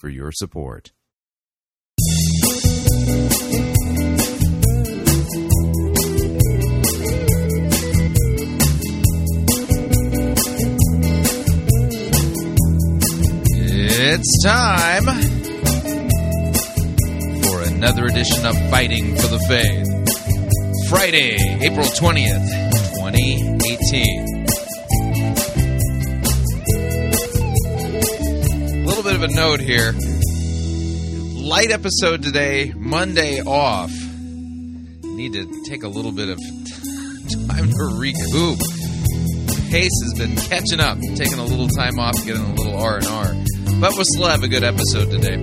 for your support. It's time for another edition of Fighting for the Faith. Friday, April 20th, 2018. Bit of a note here. Light episode today, Monday off. Need to take a little bit of time to recoup. Pace has been catching up, taking a little time off, getting a little R and R. But we'll still have a good episode today.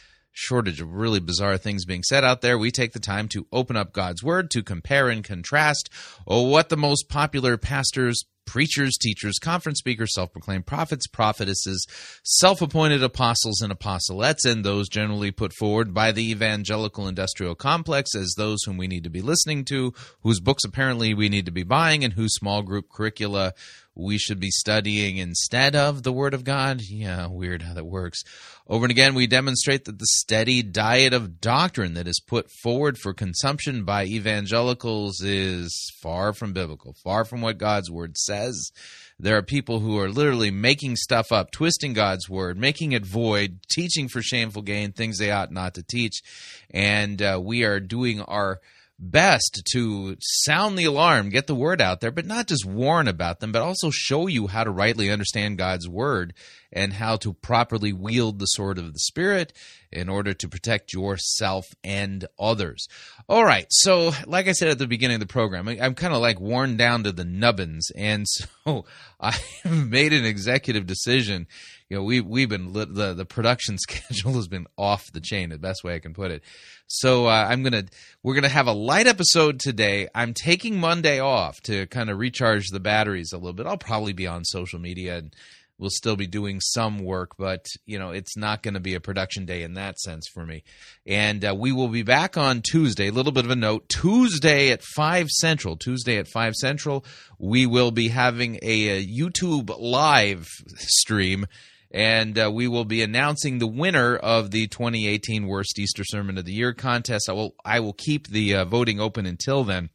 shortage of really bizarre things being said out there, we take the time to open up God's Word to compare and contrast oh, what the most popular pastors, preachers, teachers, conference speakers, self proclaimed prophets, prophetesses, self appointed apostles and apostolettes, and those generally put forward by the evangelical industrial complex as those whom we need to be listening to, whose books apparently we need to be buying, and whose small group curricula we should be studying instead of the Word of God. Yeah, weird how that works. Over and again, we demonstrate that the steady diet of doctrine that is put forward for consumption by evangelicals is far from biblical, far from what God's Word says. There are people who are literally making stuff up, twisting God's Word, making it void, teaching for shameful gain, things they ought not to teach. And uh, we are doing our best to sound the alarm, get the word out there, but not just warn about them, but also show you how to rightly understand God's word and how to properly wield the sword of the Spirit in order to protect yourself and others. All right, so like I said at the beginning of the program, I'm kind of like worn down to the nubbins, and so I made an executive decision. You know, we we've been the the production schedule has been off the chain, the best way I can put it. So uh, I'm gonna we're gonna have a light episode today. I'm taking Monday off to kind of recharge the batteries a little bit. I'll probably be on social media and we'll still be doing some work, but you know it's not going to be a production day in that sense for me. And uh, we will be back on Tuesday. A little bit of a note: Tuesday at five central. Tuesday at five central, we will be having a, a YouTube live stream. And uh, we will be announcing the winner of the 2018 Worst Easter Sermon of the Year contest. I will I will keep the uh, voting open until then.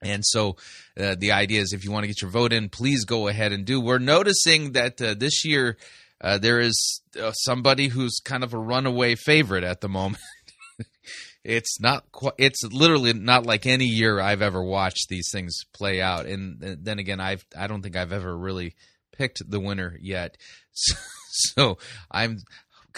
And so uh, the idea is if you want to get your vote in, please go ahead and do. We're noticing that uh, this year uh, there is uh, somebody who's kind of a runaway favorite at the moment. it's not quite, it's literally not like any year I've ever watched these things play out. And then again, I've I don't think I've ever really picked the winner yet. So, so I'm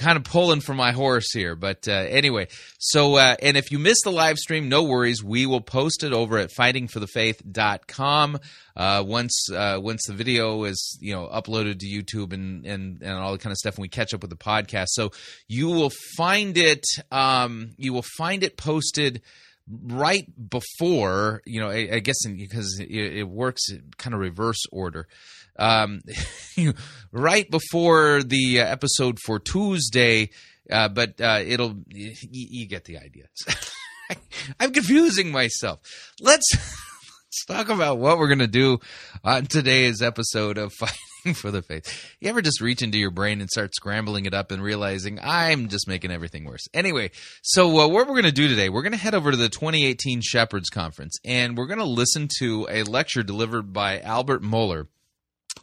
kind of pulling for my horse here. But uh, anyway, so, uh, and if you missed the live stream, no worries. We will post it over at fightingforthefaith.com. Uh, once, uh, once the video is, you know, uploaded to YouTube and, and, and all the kind of stuff, and we catch up with the podcast. So you will find it, um, you will find it posted right before, you know, I, I guess in, because it, it works kind of reverse order um, right before the uh, episode for Tuesday. Uh, but uh, it'll you, you get the idea. I'm confusing myself. Let's let's talk about what we're gonna do on today's episode of Fighting for the Faith. You ever just reach into your brain and start scrambling it up and realizing I'm just making everything worse? Anyway, so uh, what we're gonna do today, we're gonna head over to the 2018 Shepherds Conference and we're gonna listen to a lecture delivered by Albert Mohler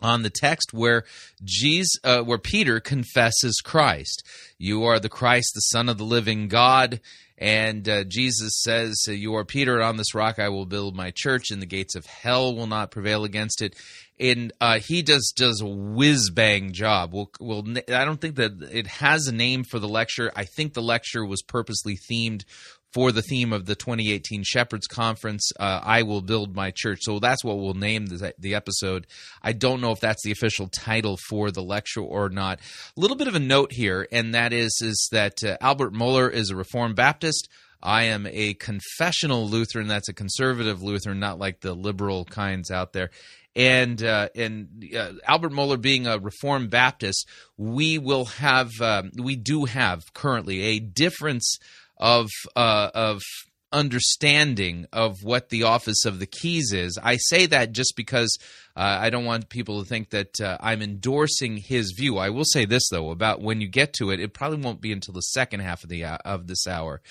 on the text where Jesus, uh, where Peter confesses Christ. You are the Christ, the Son of the living God. And uh, Jesus says, You are Peter, and on this rock I will build my church, and the gates of hell will not prevail against it. And uh, he does does a whiz bang job. We'll, we'll, I don't think that it has a name for the lecture. I think the lecture was purposely themed for the theme of the 2018 Shepherds Conference, uh, I Will Build My Church. So that's what we'll name the, the, episode. I don't know if that's the official title for the lecture or not. A little bit of a note here, and that is, is that uh, Albert Mohler is a Reformed Baptist. I am a confessional Lutheran. That's a conservative Lutheran, not like the liberal kinds out there. And uh, and uh, Albert Mohler being a Reformed Baptist, we will have um, we do have currently a difference of uh, of understanding of what the office of the keys is. I say that just because uh, I don't want people to think that uh, I'm endorsing his view. I will say this though about when you get to it, it probably won't be until the second half of the uh, of this hour.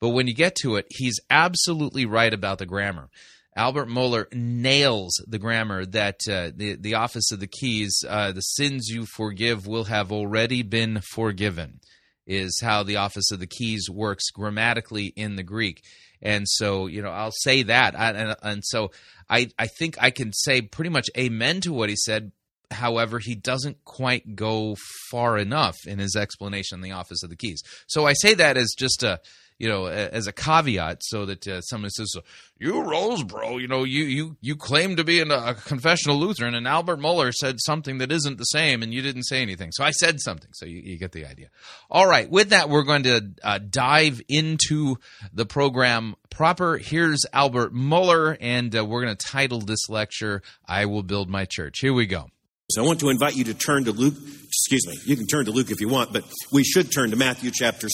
But when you get to it, he's absolutely right about the grammar. Albert Mohler nails the grammar that uh, the the office of the keys, uh, the sins you forgive will have already been forgiven is how the office of the keys works grammatically in the Greek. And so, you know, I'll say that. I, and, and so I, I think I can say pretty much amen to what he said. However, he doesn't quite go far enough in his explanation on the office of the keys. So I say that as just a, you know, as a caveat, so that uh, someone says, "You Rosebrough, you know, you you you claim to be a confessional Lutheran, and Albert Mohler said something that isn't the same, and you didn't say anything." So I said something, so you, you get the idea. All right, with that, we're going to uh, dive into the program proper. Here's Albert Mohler, and uh, we're going to title this lecture "I Will Build My Church." Here we go. So I want to invite you to turn to Luke. Excuse me, you can turn to Luke if you want, but we should turn to Matthew chapter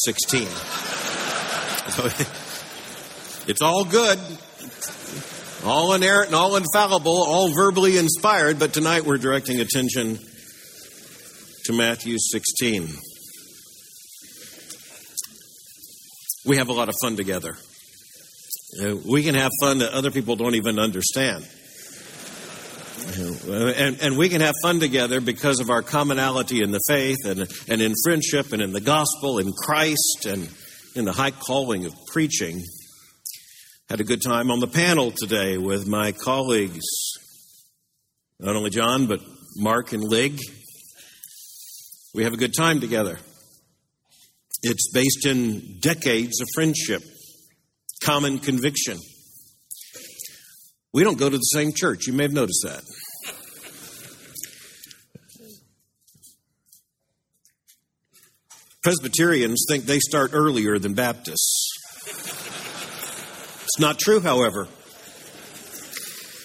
16. it's all good, all inerrant and all infallible, all verbally inspired, but tonight we're directing attention to Matthew 16. We have a lot of fun together. Uh, we can have fun that other people don't even understand. Uh, and, and we can have fun together because of our commonality in the faith and, and in friendship and in the gospel, in Christ, and in the high calling of preaching. Had a good time on the panel today with my colleagues, not only John, but Mark and Lig. We have a good time together. It's based in decades of friendship, common conviction. We don't go to the same church. You may have noticed that. Presbyterians think they start earlier than Baptists. It's not true, however,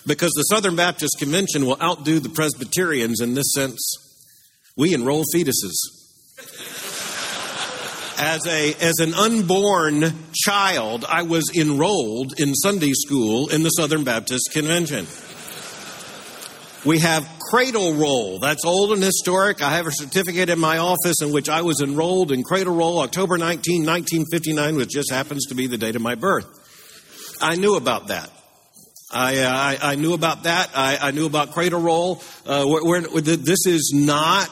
because the Southern Baptist Convention will outdo the Presbyterians in this sense. We enroll fetuses. As, a, as an unborn child, I was enrolled in Sunday school in the Southern Baptist Convention. We have Cradle Roll. That's old and historic. I have a certificate in my office in which I was enrolled in Cradle Roll October 19, 1959, which just happens to be the date of my birth. I knew about that. I, uh, I, I, knew about that. I, I knew about Cradle Roll. Uh, we're, we're, this is not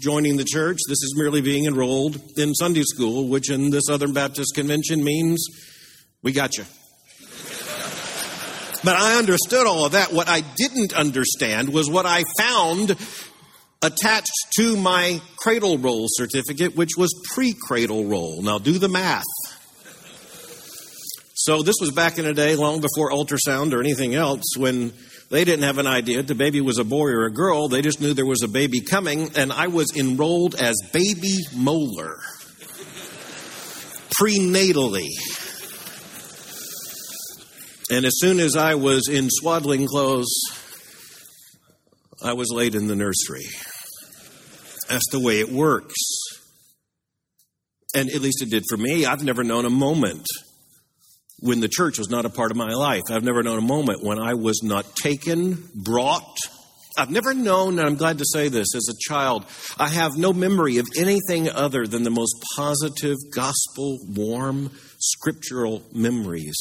joining the church. This is merely being enrolled in Sunday school, which in the Southern Baptist Convention means we got you. But I understood all of that. What I didn't understand was what I found attached to my cradle roll certificate, which was pre cradle roll. Now do the math. So this was back in the day, long before ultrasound or anything else, when they didn't have an idea the baby was a boy or a girl. They just knew there was a baby coming, and I was enrolled as baby Mohler prenatally. And as soon as I was in swaddling clothes, I was laid in the nursery. That's the way it works. And at least it did for me. I've never known a moment when the church was not a part of my life. I've never known a moment when I was not taken, brought. I've never known, and I'm glad to say this, as a child, I have no memory of anything other than the most positive, gospel, warm, scriptural memories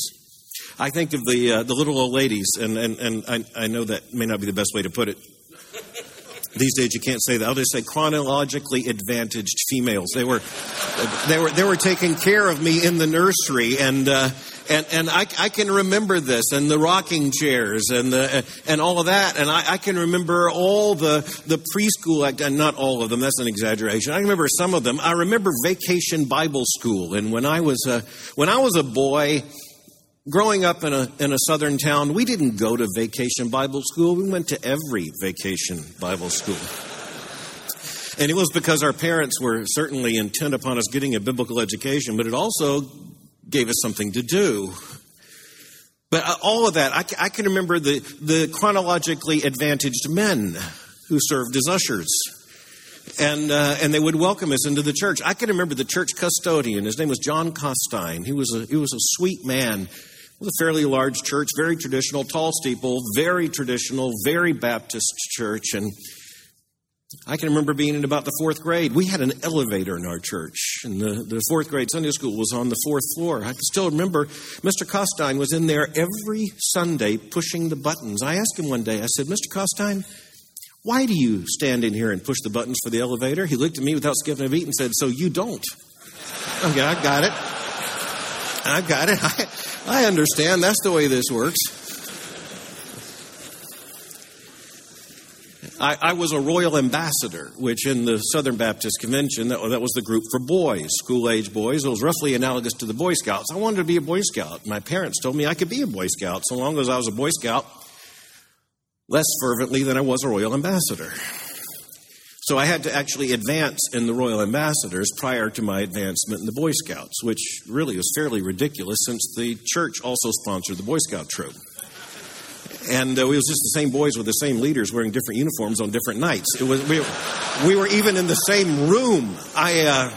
I think of the uh, the little old ladies, and and, and I, I know that may not be the best way to put it, These days you can't say that. I'll just say chronologically advantaged females. They were, they were, they were taking care of me in the nursery, and uh, and and I, I can remember this, and the rocking chairs, and the and all of that, and I, I can remember all the the preschool and not all of them. That's an exaggeration. I remember some of them. I remember Vacation Bible School, and when I was a, when I was a boy growing up in a, in a southern town, we didn't go to vacation Bible school. We went to every vacation Bible school. And it was because our parents were certainly intent upon us getting a biblical education, but it also gave us something to do. But uh, all of that, I, I can remember the, the chronologically advantaged men who served as ushers. And, uh, and they would welcome us into the church. I can remember the church custodian. His name was John Costine. He was a, he was a sweet man it was a fairly large church, very traditional, tall steeple, very traditional, very Baptist church. And I can remember being in about the fourth grade. We had an elevator in our church, and the, the fourth grade Sunday school was on the fourth floor. I can still remember Mr. Costine was in there every Sunday pushing the buttons. I asked him one day, I said, Mr. Costine, why do you stand in here and push the buttons for the elevator? He looked at me without skipping a beat and said, So you don't. Okay, I got it. I got it. I, I understand. That's the way this works. I, I, was a royal ambassador, which in the Southern Baptist Convention, that, that was the group for boys, school age boys. It was roughly analogous to the Boy Scouts. I wanted to be a Boy Scout. My parents told me I could be a Boy Scout so long as I was a Boy Scout less fervently than I was a royal ambassador. So I had to actually advance in the Royal Ambassadors prior to my advancement in the Boy Scouts, which really was fairly ridiculous since the church also sponsored the Boy Scout troop. And uh, it was just the same boys with the same leaders wearing different uniforms on different nights. It was we, we were even in the same room. I uh,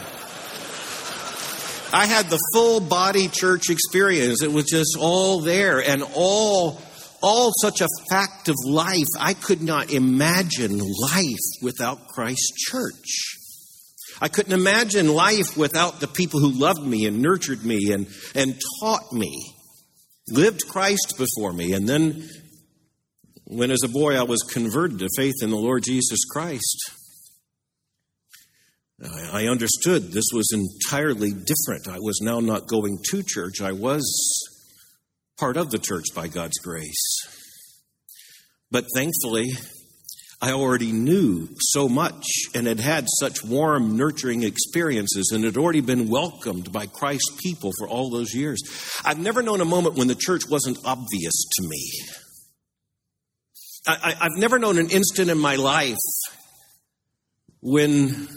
I had the full body church experience. It was just all there and all all such a fact of life. I could not imagine life without Christ's church. I couldn't imagine life without the people who loved me and nurtured me and, and taught me, lived Christ before me. And then, when as a boy I was converted to faith in the Lord Jesus Christ, I understood this was entirely different. I was now not going to church, I was part of the church by God's grace. But thankfully, I already knew so much and had had such warm, nurturing experiences and had already been welcomed by Christ's people for all those years. I've never known a moment when the church wasn't obvious to me. I, have never known an instant in my life when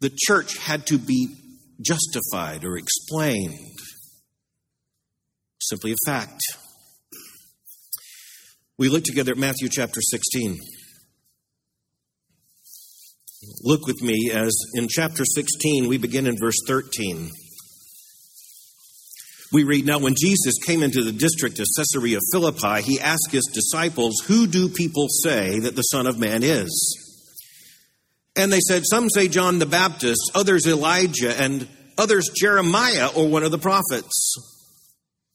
the church had to be justified or explained simply a fact. We look together at Matthew chapter 16. Look with me as in chapter 16 we begin in verse 13. We read, Now when Jesus came into the district of Caesarea Philippi, he asked his disciples, Who do people say that the Son of Man is? And they said, Some say John the Baptist, others Elijah, and others Jeremiah or one of the prophets.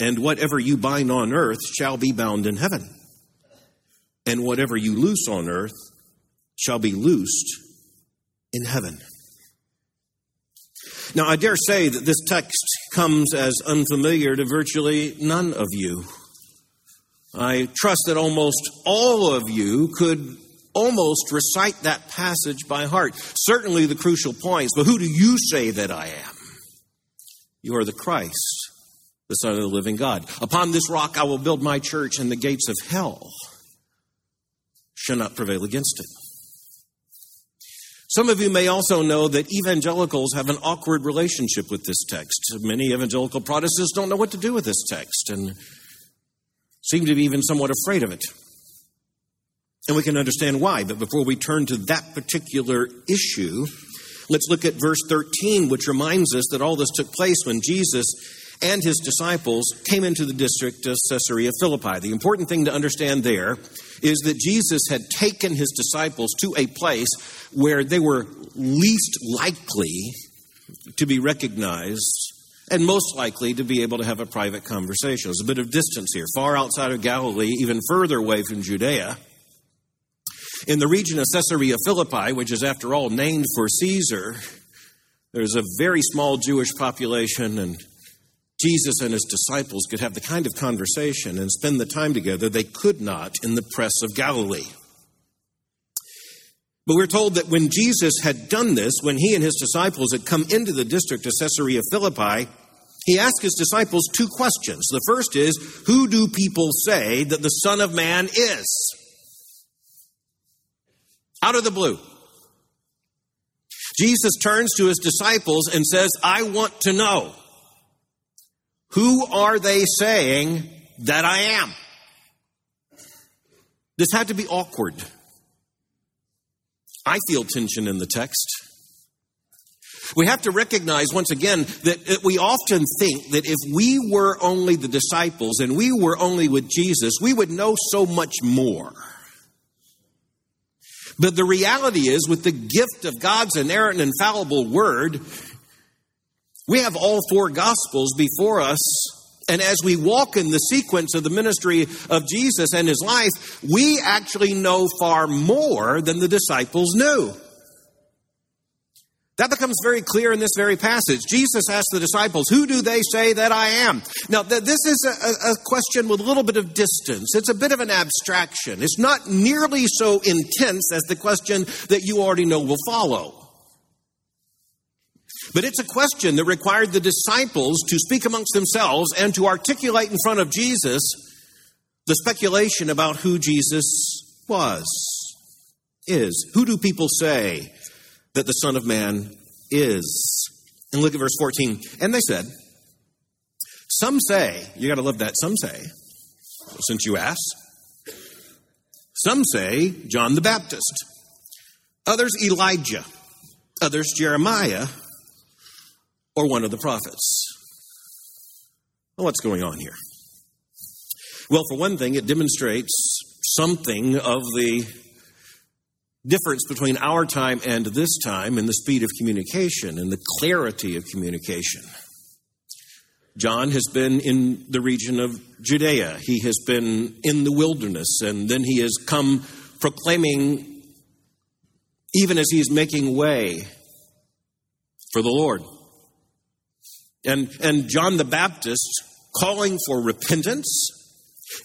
and whatever you bind on earth shall be bound in heaven. And whatever you loose on earth shall be loosed in heaven. Now, I dare say that this text comes as unfamiliar to virtually none of you. I trust that almost all of you could almost recite that passage by heart. Certainly the crucial points, but who do you say that I am? You are the Christ the Son of the living God. Upon this rock I will build my church, and the gates of hell shall not prevail against it. Some of you may also know that evangelicals have an awkward relationship with this text. Many evangelical Protestants don't know what to do with this text and seem to be even somewhat afraid of it. And we can understand why. But before we turn to that particular issue, let's look at verse 13, which reminds us that all this took place when Jesus and his disciples came into the district of Caesarea Philippi. The important thing to understand there is that Jesus had taken his disciples to a place where they were least likely to be recognized and most likely to be able to have a private conversation. There's a bit of distance here, far outside of Galilee, even further away from Judea. In the region of Caesarea Philippi, which is after all named for Caesar, there's a very small Jewish population, and Jesus and his disciples could have the kind of conversation and spend the time together they could not in the press of Galilee. But we're told that when Jesus had done this, when he and his disciples had come into the district of Caesarea Philippi, he asked his disciples two questions. The first is, Who do people say that the Son of Man is? Out of the blue. Jesus turns to his disciples and says, I want to know. Who are they saying that I am? This had to be awkward. I feel tension in the text. We have to recognize once again that we often think that if we were only the disciples and we were only with Jesus, we would know so much more. But the reality is, with the gift of God's inerrant and infallible word, we have all four gospels before us and as we walk in the sequence of the ministry of Jesus and his life, we actually know far more than the disciples knew. That becomes very clear in this very passage. Jesus asked the disciples, Who do they say that I am? Now, th- this is a, a question with a little bit of distance. It's a bit of an abstraction. It's not nearly so intense as the question that you already know will follow. But it's a question that required the disciples to speak amongst themselves and to articulate in front of Jesus the speculation about who Jesus was, is. Who do people say that the Son of Man is? And look at verse 14. And they said, Some say, you got to love that, some say, since you ask. Some say John the Baptist, others Elijah, others Jeremiah or one of the prophets. What's going on here? Well, for one thing, it demonstrates something of the difference between our time and this time in the speed of communication and the clarity of communication. John has been in the region of Judea. He has been in the wilderness, and then he has come proclaiming, even as he's making way for the Lord. And, and John the Baptist calling for repentance,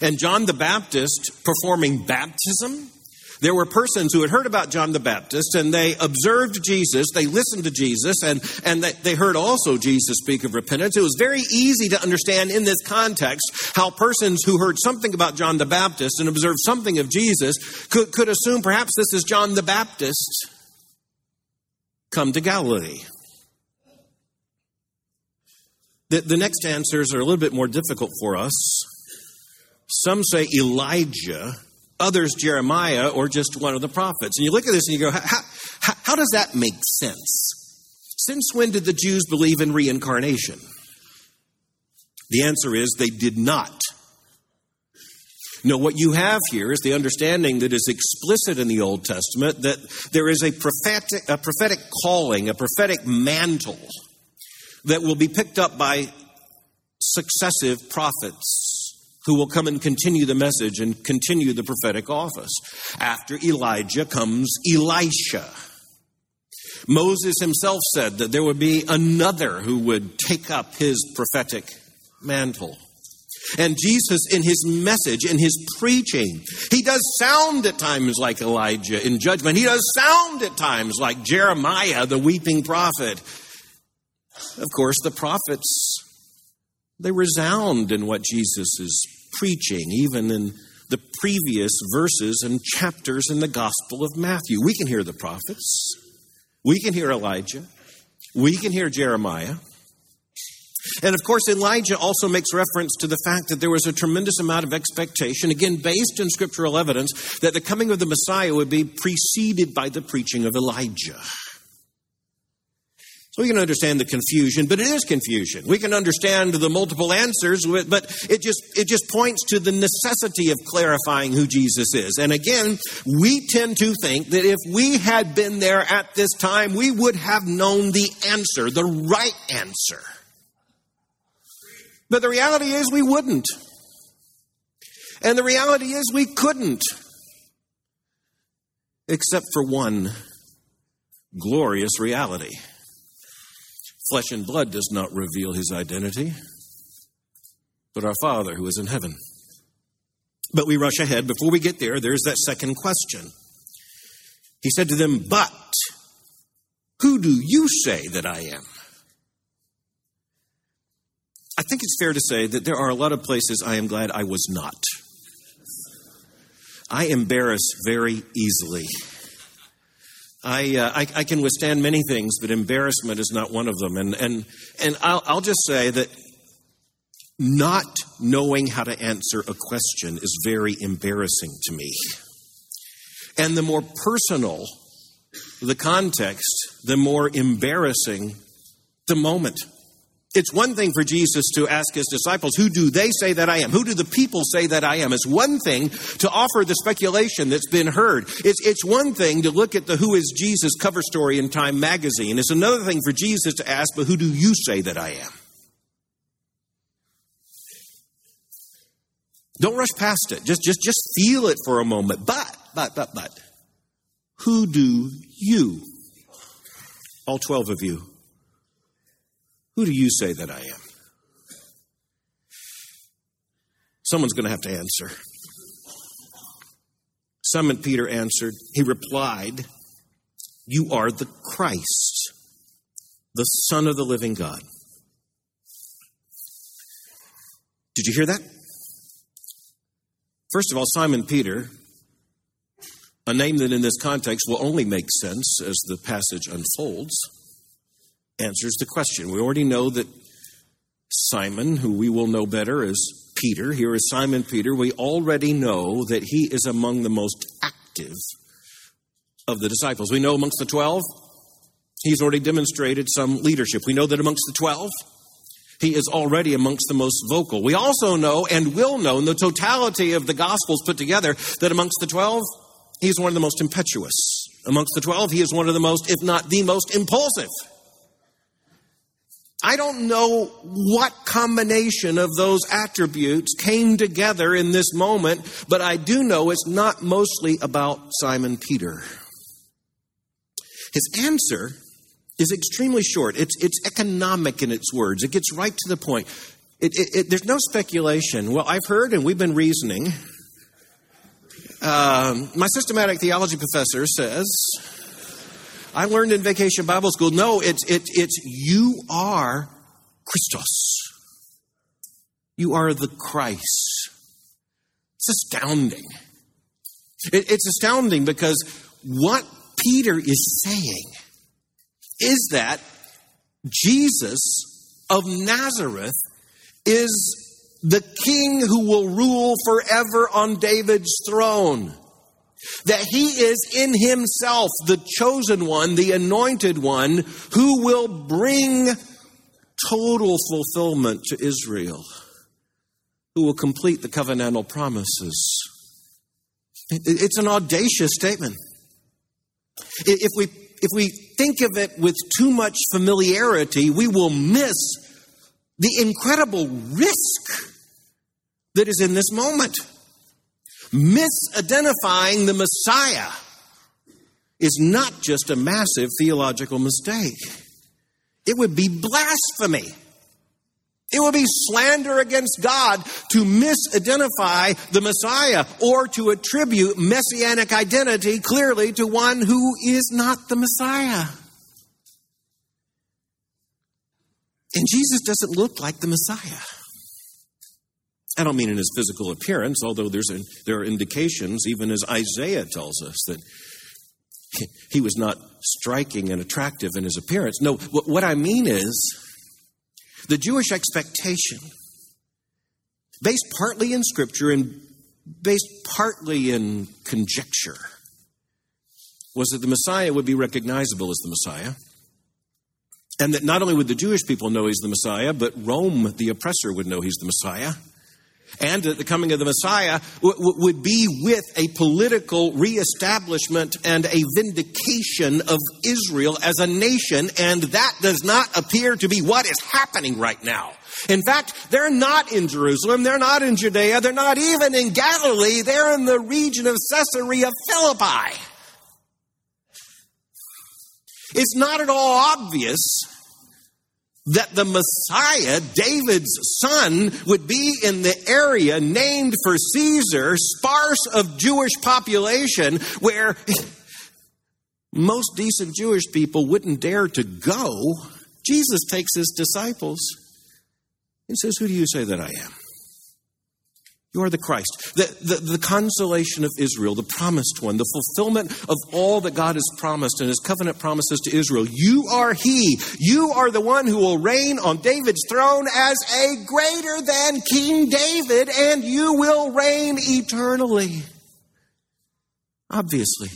and John the Baptist performing baptism. There were persons who had heard about John the Baptist and they observed Jesus, they listened to Jesus, and, and they heard also Jesus speak of repentance. It was very easy to understand in this context how persons who heard something about John the Baptist and observed something of Jesus could, could assume perhaps this is John the Baptist come to Galilee. The, the next answers are a little bit more difficult for us. Some say Elijah, others Jeremiah, or just one of the prophets. And you look at this and you go, how, how, how does that make sense? Since when did the Jews believe in reincarnation? The answer is they did not. No, what you have here is the understanding that is explicit in the Old Testament that there is a prophetic, a prophetic calling, a prophetic mantle that will be picked up by successive prophets who will come and continue the message and continue the prophetic office. After Elijah comes Elisha. Moses himself said that there would be another who would take up his prophetic mantle. And Jesus, in his message, in his preaching, he does sound at times like Elijah in judgment. He does sound at times like Jeremiah, the weeping prophet. Of course, the prophets, they resound in what Jesus is preaching, even in the previous verses and chapters in the Gospel of Matthew. We can hear the prophets, we can hear Elijah, we can hear Jeremiah. And of course, Elijah also makes reference to the fact that there was a tremendous amount of expectation, again, based in scriptural evidence, that the coming of the Messiah would be preceded by the preaching of Elijah. We can understand the confusion, but it is confusion. We can understand the multiple answers, but it just, it just points to the necessity of clarifying who Jesus is. And again, we tend to think that if we had been there at this time, we would have known the answer, the right answer. But the reality is we wouldn't. And the reality is we couldn't. Except for one glorious reality. Flesh and blood does not reveal his identity, but our Father who is in heaven. But we rush ahead. Before we get there, there's that second question. He said to them, But who do you say that I am? I think it's fair to say that there are a lot of places I am glad I was not. I embarrass very easily. I, uh, I, I, can withstand many things, but embarrassment is not one of them. And, and, and I'll, I'll just say that not knowing how to answer a question is very embarrassing to me. And the more personal the context, the more embarrassing the moment. It's one thing for Jesus to ask his disciples, Who do they say that I am? Who do the people say that I am? It's one thing to offer the speculation that's been heard. It's, it's one thing to look at the Who is Jesus cover story in Time magazine. It's another thing for Jesus to ask, But who do you say that I am? Don't rush past it. Just, just, just feel it for a moment. But, but, but, but, who do you, all 12 of you, who do you say that I am? Someone's going to have to answer. Simon Peter answered, he replied, You are the Christ, the Son of the living God. Did you hear that? First of all, Simon Peter, a name that in this context will only make sense as the passage unfolds answers the question. We already know that Simon, who we will know better as Peter, here is Simon Peter. We already know that he is among the most active of the disciples. We know amongst the 12, he's already demonstrated some leadership. We know that amongst the 12, he is already amongst the most vocal. We also know and will know in the totality of the Gospels put together that amongst the 12, he is one of the most impetuous. Amongst the 12, he is one of the most, if not the most impulsive. I don't know what combination of those attributes came together in this moment, but I do know it's not mostly about Simon Peter. His answer is extremely short. It's, it's economic in its words. It gets right to the point. It, it, it, there's no speculation. Well, I've heard and we've been reasoning. Um, my systematic theology professor says I learned in vacation Bible school. No, it's, it's, you are Christos. You are the Christ. It's astounding. It, it's astounding because what Peter is saying is that Jesus of Nazareth is the king who will rule forever on David's throne. That he is in himself the chosen one, the anointed one, who will bring total fulfillment to Israel, who will complete the covenantal promises. It's an audacious statement. If we, if we think of it with too much familiarity, we will miss the incredible risk that is in this moment misidentifying the Messiah is not just a massive theological mistake, it would be blasphemy. It would be slander against God to misidentify the Messiah or to attribute messianic identity clearly to one who is not the Messiah. And Jesus doesn't look like the Messiah. I don't mean in his physical appearance, although there's a, there are indications, even as Isaiah tells us, that he was not striking and attractive in his appearance. No, what I mean is The Jewish expectation, based partly in Scripture and based partly in conjecture, was that the Messiah would be recognizable as the Messiah. And that not only would the Jewish people know he's the Messiah, but Rome, the oppressor, would know he's the Messiah and that the coming of the Messiah w- w- would be with a political reestablishment and a vindication of Israel as a nation, and that does not appear to be what is happening right now. In fact, they're not in Jerusalem, they're not in Judea, they're not even in Galilee, they're in the region of Caesarea Philippi. It's not at all obvious that the Messiah, David's son, would be in the area named for Caesar, sparse of Jewish population, where most decent Jewish people wouldn't dare to go. Jesus takes his disciples and says, Who do you say that I am? You are the Christ, the, the, the, consolation of Israel, the promised one, the fulfillment of all that God has promised and his covenant promises to Israel. You are He. You are the one who will reign on David's throne as a greater than King David, and you will reign eternally. Obviously.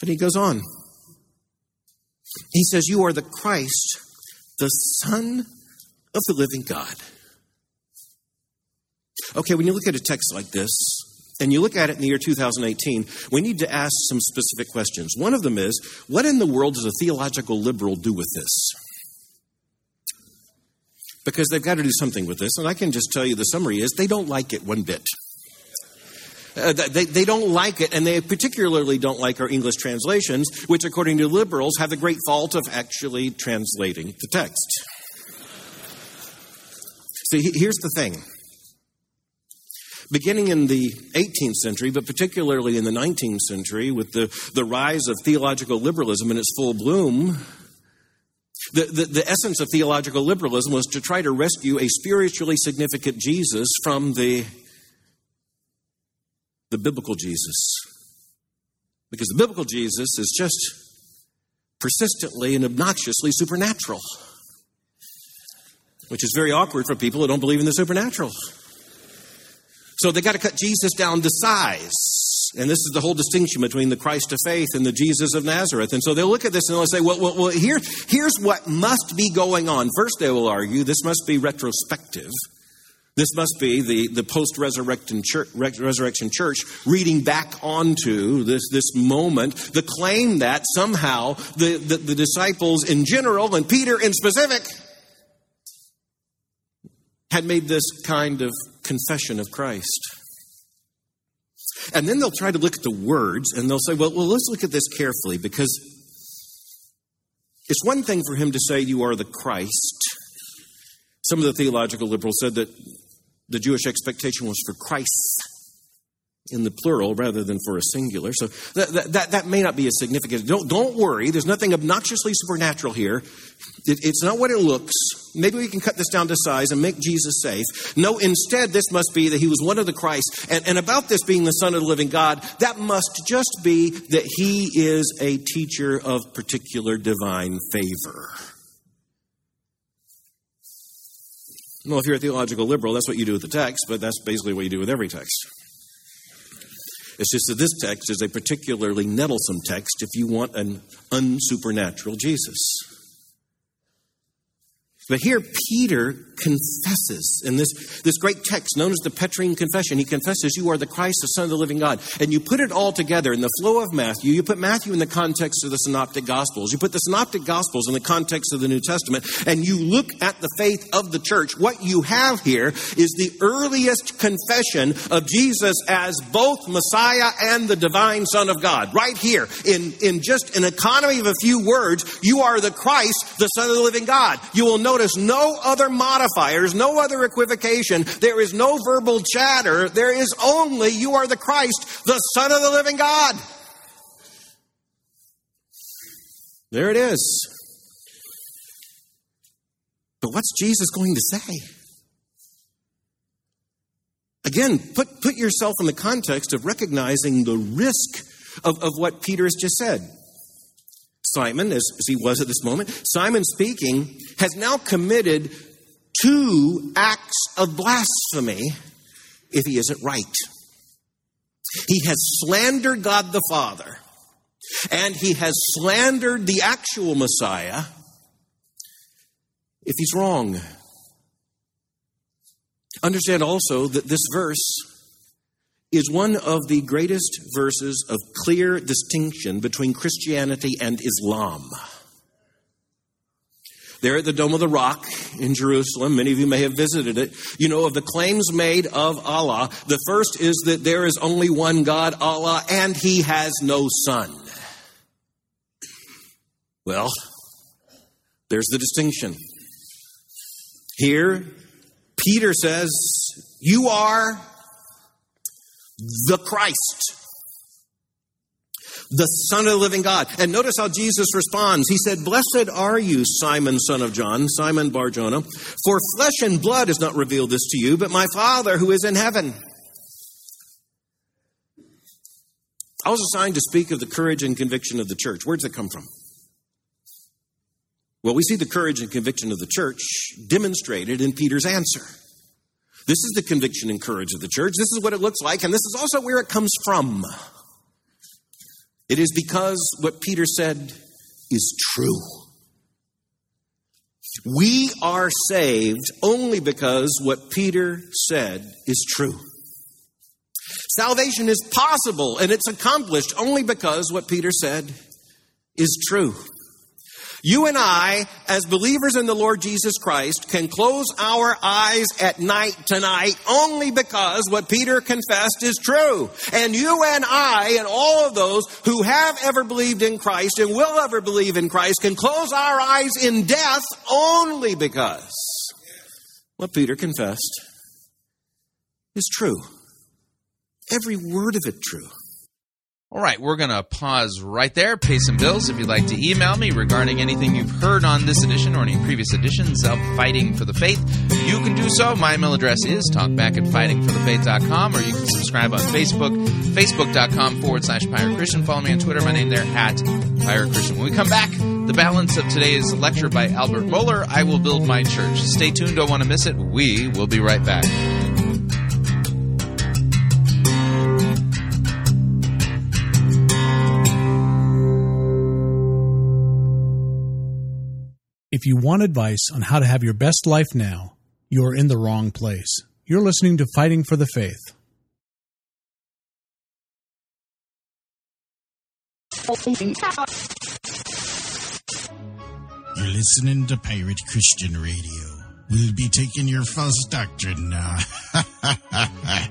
But he goes on. He says, You are the Christ, the Son of the living God. Okay, when you look at a text like this, and you look at it in the year 2018, we need to ask some specific questions. One of them is what in the world does a theological liberal do with this? Because they've got to do something with this, and I can just tell you the summary is they don't like it one bit. Uh, they, they don't like it, and they particularly don't like our English translations, which, according to liberals, have the great fault of actually translating the text. See, here's the thing beginning in the 18th century, but particularly in the 19th century, with the, the rise of theological liberalism in its full bloom, the, the, the, essence of theological liberalism was to try to rescue a spiritually significant Jesus from the, the biblical Jesus. Because the biblical Jesus is just persistently and obnoxiously supernatural, which is very awkward for people who don't believe in the supernatural. So they got to cut Jesus down to size. And this is the whole distinction between the Christ of faith and the Jesus of Nazareth. And so they'll look at this and they'll say, well, well, well here, here's what must be going on. First, they will argue this must be retrospective. This must be the, the post resurrection church, reading back onto this, this moment, the claim that somehow the, the, the disciples in general and Peter in specific had made this kind of confession of Christ. And then they'll try to look at the words and they'll say, well, well, let's look at this carefully because it's one thing for him to say, You are the Christ. Some of the theological liberals said that the Jewish expectation was for Christ in the plural rather than for a singular. So that, that, that may not be as significant. Don't, don't worry, there's nothing obnoxiously supernatural here. It, it's not what it looks. Maybe we can cut this down to size and make Jesus safe. No, instead, this must be that he was one of the Christ. And, and about this being the Son of the living God, that must just be that he is a teacher of particular divine favor. Well, if you're a theological liberal, that's what you do with the text, but that's basically what you do with every text. It's just that this text is a particularly nettlesome text if you want an unsupernatural Jesus. But here, Peter confesses in this, this great text known as the Petrine Confession. He confesses, You are the Christ, the Son of the living God. And you put it all together in the flow of Matthew. You put Matthew in the context of the Synoptic Gospels. You put the Synoptic Gospels in the context of the New Testament. And you look at the faith of the church. What you have here is the earliest confession of Jesus as both Messiah and the divine Son of God. Right here, in, in just an economy of a few words, you are the Christ, the Son of the living God. You will know notice no other modifiers, no other equivocation. There is no verbal chatter. There is only, you are the Christ, the Son of the living God. There it is. But what's Jesus going to say? Again, put, put yourself in the context of recognizing the risk of, of what Peter has just said. Simon, as, as he was at this moment, Simon speaking, has now committed two acts of blasphemy if he isn't right. He has slandered God the Father, and he has slandered the actual Messiah if he's wrong. Understand also that this verse is one of the greatest verses of clear distinction between Christianity and Islam. There at the Dome of the Rock in Jerusalem, many of you may have visited it. You know of the claims made of Allah. The first is that there is only one God, Allah, and He has no son. Well, there's the distinction. Here, Peter says, You are the Christ, the Son of the living God. And notice how Jesus responds. He said, Blessed are you, Simon, son of John, Simon Barjona, for flesh and blood has not revealed this to you, but my Father who is in heaven. I was assigned to speak of the courage and conviction of the church. Where does it come from? Well, we see the courage and conviction of the church demonstrated in Peter's answer. This is the conviction and courage of the church. This is what it looks like, and this is also where it comes from. It is because what Peter said is true. We are saved only because what Peter said is true. Salvation is possible and it's accomplished only because what Peter said is true. You and I, as believers in the Lord Jesus Christ, can close our eyes at night tonight only because what Peter confessed is true. And you and I, and all of those who have ever believed in Christ and will ever believe in Christ, can close our eyes in death only because what Peter confessed is true. Every word of it true. All right, we're going to pause right there, pay some bills. If you'd like to email me regarding anything you've heard on this edition or any previous editions of Fighting for the Faith, you can do so. My email address is talkback at fightingforthefaith.com, or you can subscribe on Facebook, facebook.com forward slash Pirate Christian. Follow me on Twitter, my name there, at Pirate Christian. When we come back, the balance of today's lecture by Albert Mohler, I Will Build My Church. Stay tuned, don't want to miss it. We will be right back. If you want advice on how to have your best life now, you're in the wrong place. You're listening to Fighting for the Faith. You're listening to Pirate Christian Radio. We'll be taking your false doctrine now.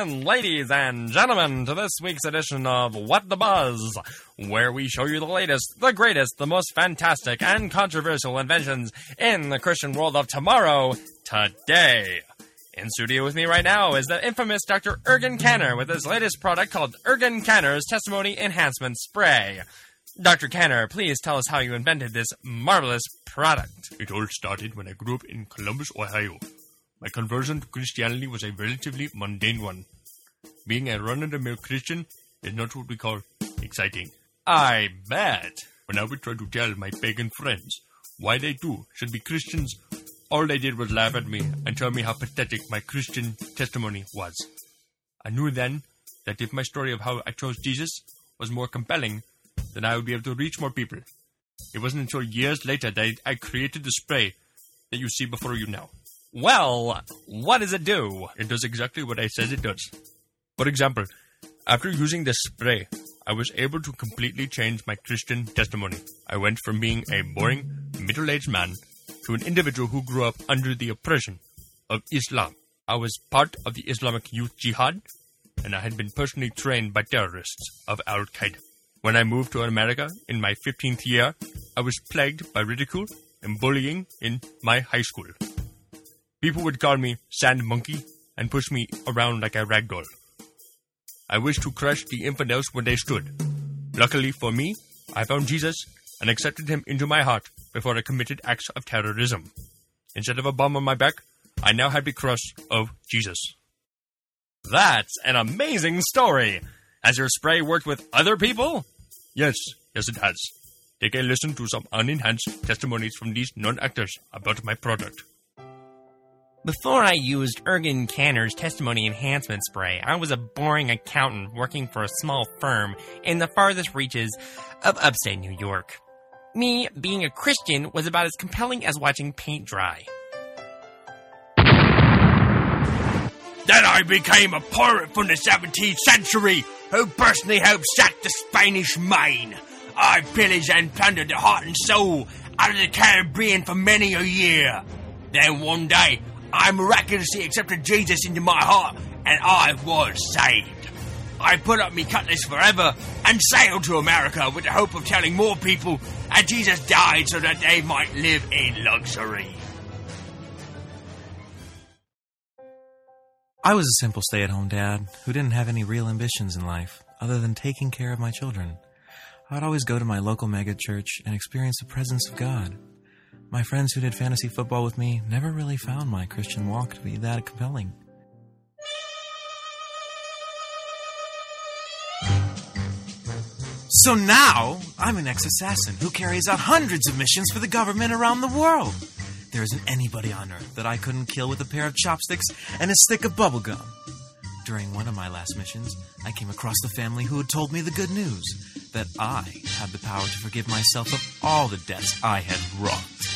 Ladies and gentlemen, to this week's edition of What the Buzz, where we show you the latest, the greatest, the most fantastic, and controversial inventions in the Christian world of tomorrow, today. In studio with me right now is the infamous Dr. Ergen Canner with his latest product called Ergen Canner's Testimony Enhancement Spray. Dr. Canner, please tell us how you invented this marvelous product. It all started when I grew up in Columbus, Ohio. My conversion to Christianity was a relatively mundane one. Being a run of the mill Christian is not what we call exciting. I bet. When I would try to tell my pagan friends why they too should be Christians, all they did was laugh at me and tell me how pathetic my Christian testimony was. I knew then that if my story of how I chose Jesus was more compelling, then I would be able to reach more people. It wasn't until years later that I created the spray that you see before you now. Well, what does it do? It does exactly what I says it does. For example, after using this spray, I was able to completely change my Christian testimony. I went from being a boring, middle aged man to an individual who grew up under the oppression of Islam. I was part of the Islamic Youth Jihad, and I had been personally trained by terrorists of Al Qaeda. When I moved to America in my 15th year, I was plagued by ridicule and bullying in my high school. People would call me Sand Monkey and push me around like a rag doll. I wished to crush the infidels when they stood. Luckily for me, I found Jesus and accepted him into my heart before I committed acts of terrorism. Instead of a bomb on my back, I now had the cross of Jesus. That's an amazing story. Has your spray worked with other people? Yes, yes, it has. Take a listen to some unenhanced testimonies from these non actors about my product. Before I used Ergen Canner's testimony enhancement spray, I was a boring accountant working for a small firm in the farthest reaches of upstate New York. Me being a Christian was about as compelling as watching paint dry. Then I became a pirate from the 17th century who personally helped sack the Spanish Main. I pillaged and plundered the heart and soul out of the Caribbean for many a year. Then one day, I miraculously accepted Jesus into my heart and I was saved. I put up me cutlass forever and sailed to America with the hope of telling more people that Jesus died so that they might live in luxury. I was a simple stay at home dad who didn't have any real ambitions in life other than taking care of my children. I'd always go to my local megachurch and experience the presence of God. My friends who did fantasy football with me never really found my Christian walk to be that compelling. So now, I'm an ex assassin who carries out hundreds of missions for the government around the world. There isn't anybody on earth that I couldn't kill with a pair of chopsticks and a stick of bubblegum. During one of my last missions, I came across the family who had told me the good news that I had the power to forgive myself of all the debts I had wrought.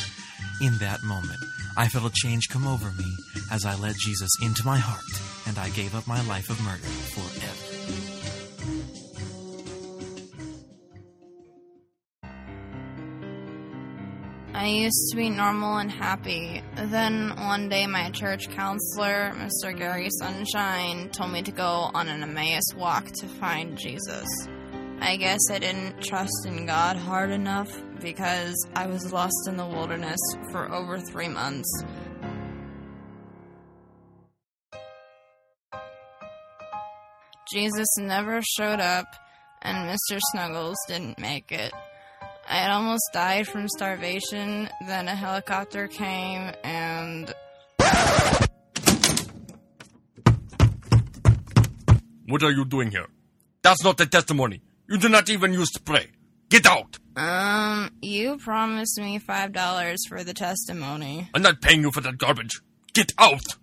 In that moment, I felt a change come over me as I let Jesus into my heart, and I gave up my life of murder forever. I used to be normal and happy. Then one day, my church counselor, Mr. Gary Sunshine, told me to go on an Emmaus walk to find Jesus. I guess I didn't trust in God hard enough because I was lost in the wilderness for over three months. Jesus never showed up, and Mr. Snuggles didn't make it. I had almost died from starvation, then a helicopter came and. What are you doing here? That's not the testimony. You do not even use spray. Get out! Um, you promised me $5 for the testimony. I'm not paying you for that garbage. Get out!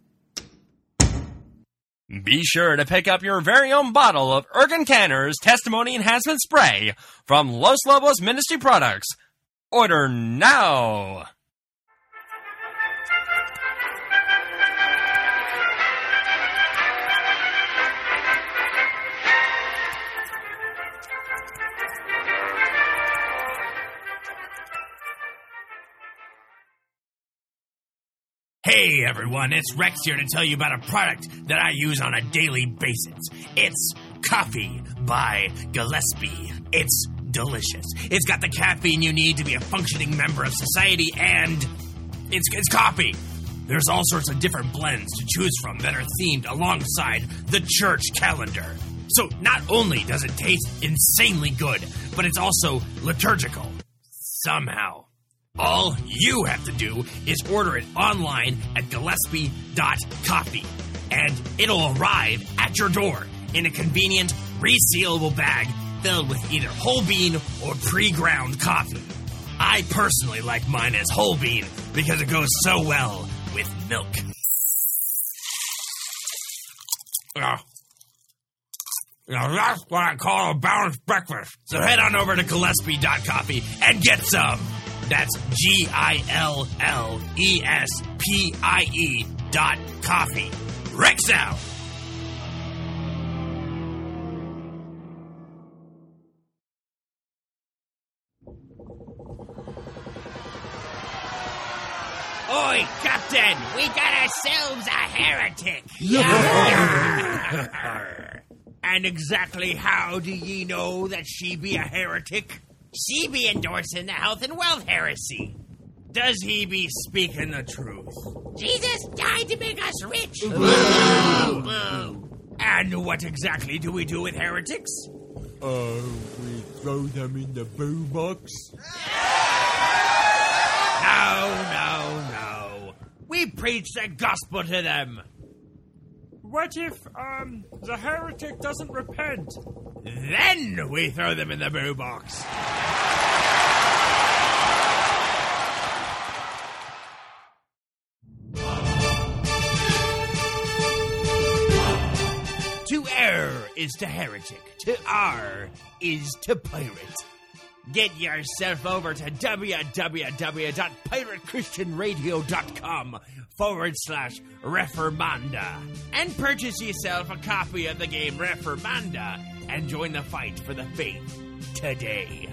Be sure to pick up your very own bottle of Ergen Canner's Testimony Enhancement Spray from Los Lobos Ministry Products. Order now! Hey everyone, it's Rex here to tell you about a product that I use on a daily basis. It's coffee by Gillespie. It's delicious. It's got the caffeine you need to be a functioning member of society, and it's, it's coffee. There's all sorts of different blends to choose from that are themed alongside the church calendar. So not only does it taste insanely good, but it's also liturgical. Somehow. All you have to do is order it online at Gillespie.coffee, and it'll arrive at your door in a convenient, resealable bag filled with either whole bean or pre ground coffee. I personally like mine as whole bean because it goes so well with milk. Now, now that's what I call a balanced breakfast. So head on over to Gillespie.coffee and get some. That's G I L L E S P I E dot coffee. Rexel! Oi, Captain! We got ourselves a heretic! and exactly how do ye know that she be a heretic? She be endorsing the health and wealth heresy. Does he be speaking the truth? Jesus died to make us rich. And what exactly do we do with heretics? Uh, we throw them in the boo box. No, no, no. We preach the gospel to them. What if, um, the heretic doesn't repent? Then we throw them in the boo box. To err is to heretic. To R is to pirate. Get yourself over to www.piratechristianradio.com forward slash Reformanda and purchase yourself a copy of the game Reformanda and join the fight for the faith today.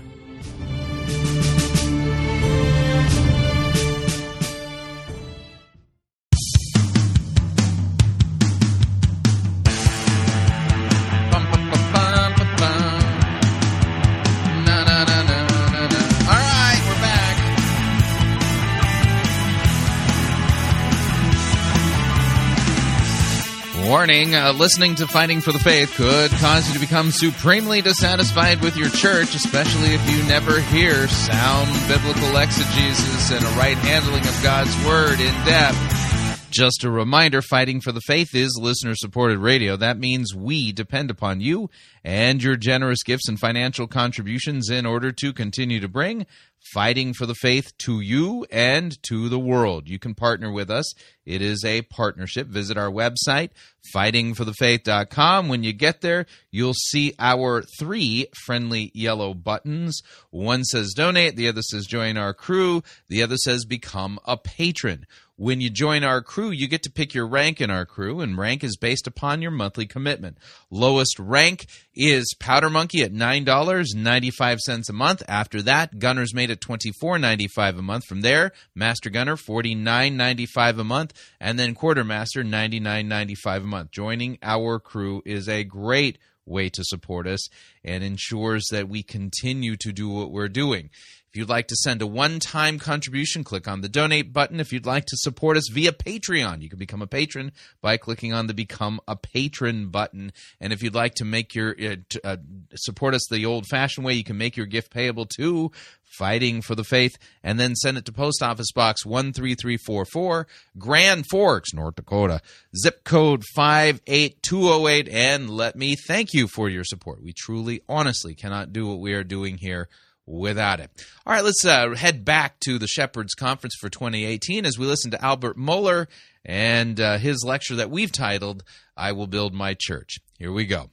Warning uh, listening to Fighting for the Faith could cause you to become supremely dissatisfied with your church, especially if you never hear sound biblical exegesis and a right handling of God's Word in depth. Just a reminder Fighting for the Faith is listener supported radio. That means we depend upon you and your generous gifts and financial contributions in order to continue to bring Fighting for the Faith to you and to the world. You can partner with us. It is a partnership. Visit our website, fightingforthefaith.com. When you get there, you'll see our three friendly yellow buttons. One says donate, the other says join our crew, the other says become a patron. When you join our crew, you get to pick your rank in our crew, and rank is based upon your monthly commitment. Lowest rank is Powder Monkey at $9.95 a month. After that, Gunner's Mate at $24.95 a month. From there, Master Gunner $49.95 a month, and then Quartermaster $99.95 a month. Joining our crew is a great way to support us and ensures that we continue to do what we're doing. If you'd like to send a one time contribution, click on the donate button. If you'd like to support us via Patreon, you can become a patron by clicking on the become a patron button. And if you'd like to make your uh, uh, support us the old fashioned way, you can make your gift payable to Fighting for the Faith and then send it to Post Office Box 13344, Grand Forks, North Dakota, zip code 58208. And let me thank you for your support. We truly, honestly cannot do what we are doing here without it. All right, let's uh, head back to the Shepherds Conference for 2018 as we listen to Albert Mohler and uh, his lecture that we've titled, I Will Build My Church. Here we go.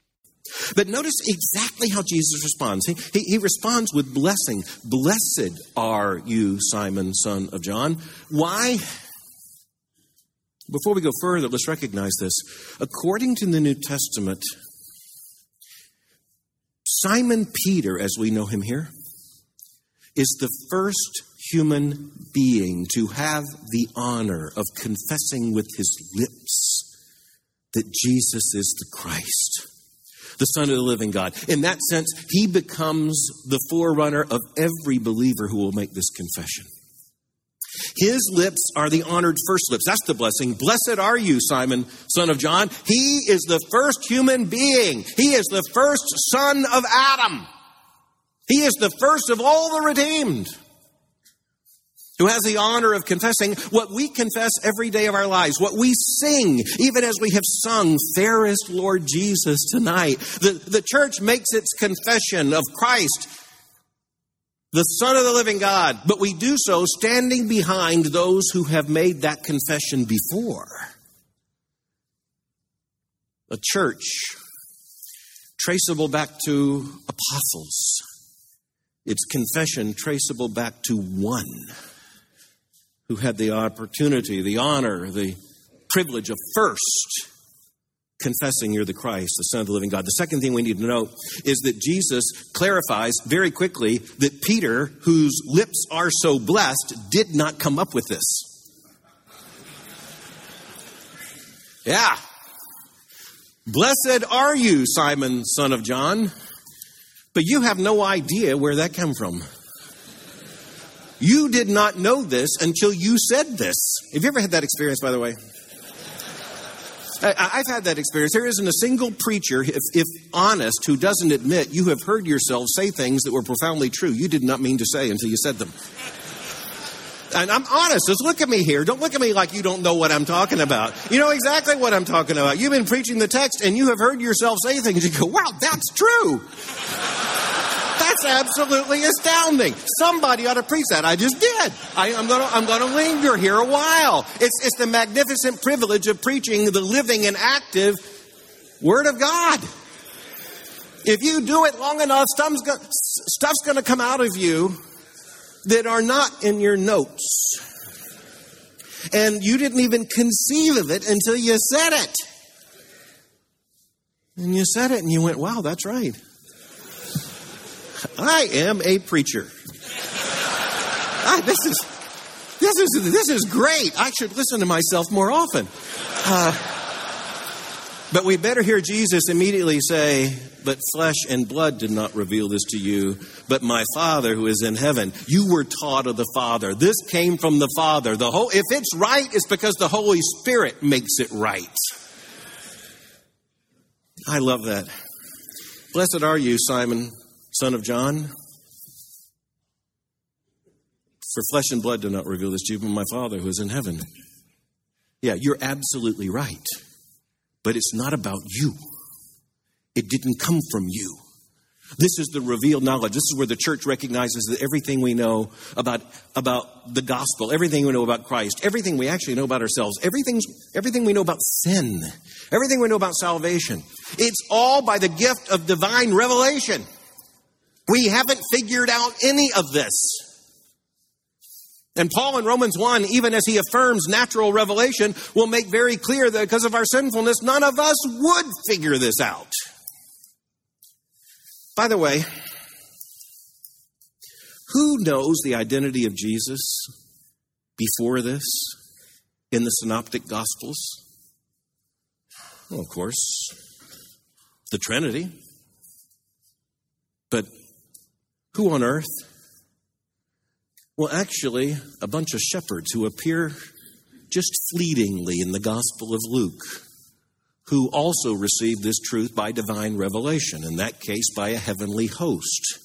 But notice exactly how Jesus responds. He, he, he, responds with blessing. Blessed are you, Simon, son of John. Why? Before we go further, let's recognize this. According to the New Testament, Simon Peter, as we know him here, is the first human being to have the honor of confessing with his lips that Jesus is the Christ the Son of the living God. In that sense, he becomes the forerunner of every believer who will make this confession. His lips are the honored first lips. That's the blessing. Blessed are you, Simon, son of John. He is the first human being. He is the first son of Adam. He is the first of all the redeemed who has the honor of confessing what we confess every day of our lives, what we sing, even as we have sung, Fairest Lord Jesus tonight. The, the church makes its confession of Christ, the Son of the living God, but we do so standing behind those who have made that confession before. A church traceable back to apostles It's confession traceable back to one who had the opportunity, the honor, the privilege of first confessing you're the Christ, the Son of the living God. The second thing we need to know is that Jesus clarifies very quickly that Peter, whose lips are so blessed, did not come up with this. Yeah. Blessed are you, Simon, son of John, but you have no idea where that came from. You did not know this until you said this. Have you ever had that experience, by the way? I, have had that experience. There isn't a single preacher, if, if, honest, who doesn't admit you have heard yourself say things that were profoundly true you did not mean to say until you said them. And I'm honest. Just look at me here. Don't look at me like you don't know what I'm talking about. You know exactly what I'm talking about. You've been preaching the text and you have heard yourself say things. You go, wow, that's true. That's absolutely astounding. Somebody ought to preach that. I just did. I, am going to I'm going to linger here a while. It's, it's the magnificent privilege of preaching the living and active Word of God. If you do it long enough, stuff's going to come out of you that are not in your notes. And you didn't even conceive of it until you said it. And you said it and you went, wow, that's right. I am a preacher. I, this is this is this is great. I should listen to myself more often. Uh, but we better hear Jesus immediately say, But flesh and blood did not reveal this to you, but my Father who is in heaven. You were taught of the Father. This came from the Father. The whole, if it's right, it's because the Holy Spirit makes it right. I love that. Blessed are you, Simon, son of John. For flesh and blood did not reveal this to you, but my Father who is in heaven. Yeah, you're absolutely right. But it's not about you. It didn't come from you. This is the revealed knowledge. This is where the church recognizes that everything we know about, about the gospel, everything we know about Christ, everything we actually know about ourselves, everything, everything we know about sin, everything we know about salvation, it's all by the gift of divine revelation. We haven't figured out any of this. And Paul in Romans 1, even as he affirms natural revelation, will make very clear that because of our sinfulness, none of us would figure this out. By the way, who knows the identity of Jesus before this in the Synoptic Gospels? Well, of course, the Trinity. But who on earth well, actually, a bunch of shepherds who appear just fleetingly in the Gospel of Luke, who also received this truth by divine revelation, in that case, by a heavenly host,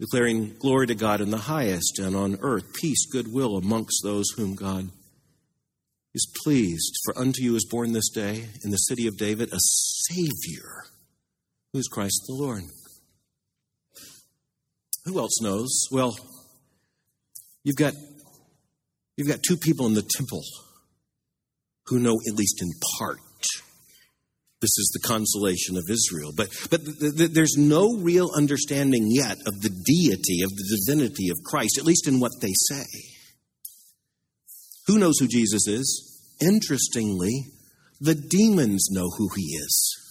declaring glory to God in the highest, and on earth peace, goodwill amongst those whom God is pleased. For unto you is born this day in the city of David a Savior, who is Christ the Lord. Who else knows? Well, You've got, you've got two people in the temple who know, at least in part, this is the consolation of Israel. But, but th- th- there's no real understanding yet of the deity, of the divinity of Christ, at least in what they say. Who knows who Jesus is? Interestingly, the demons know who he is.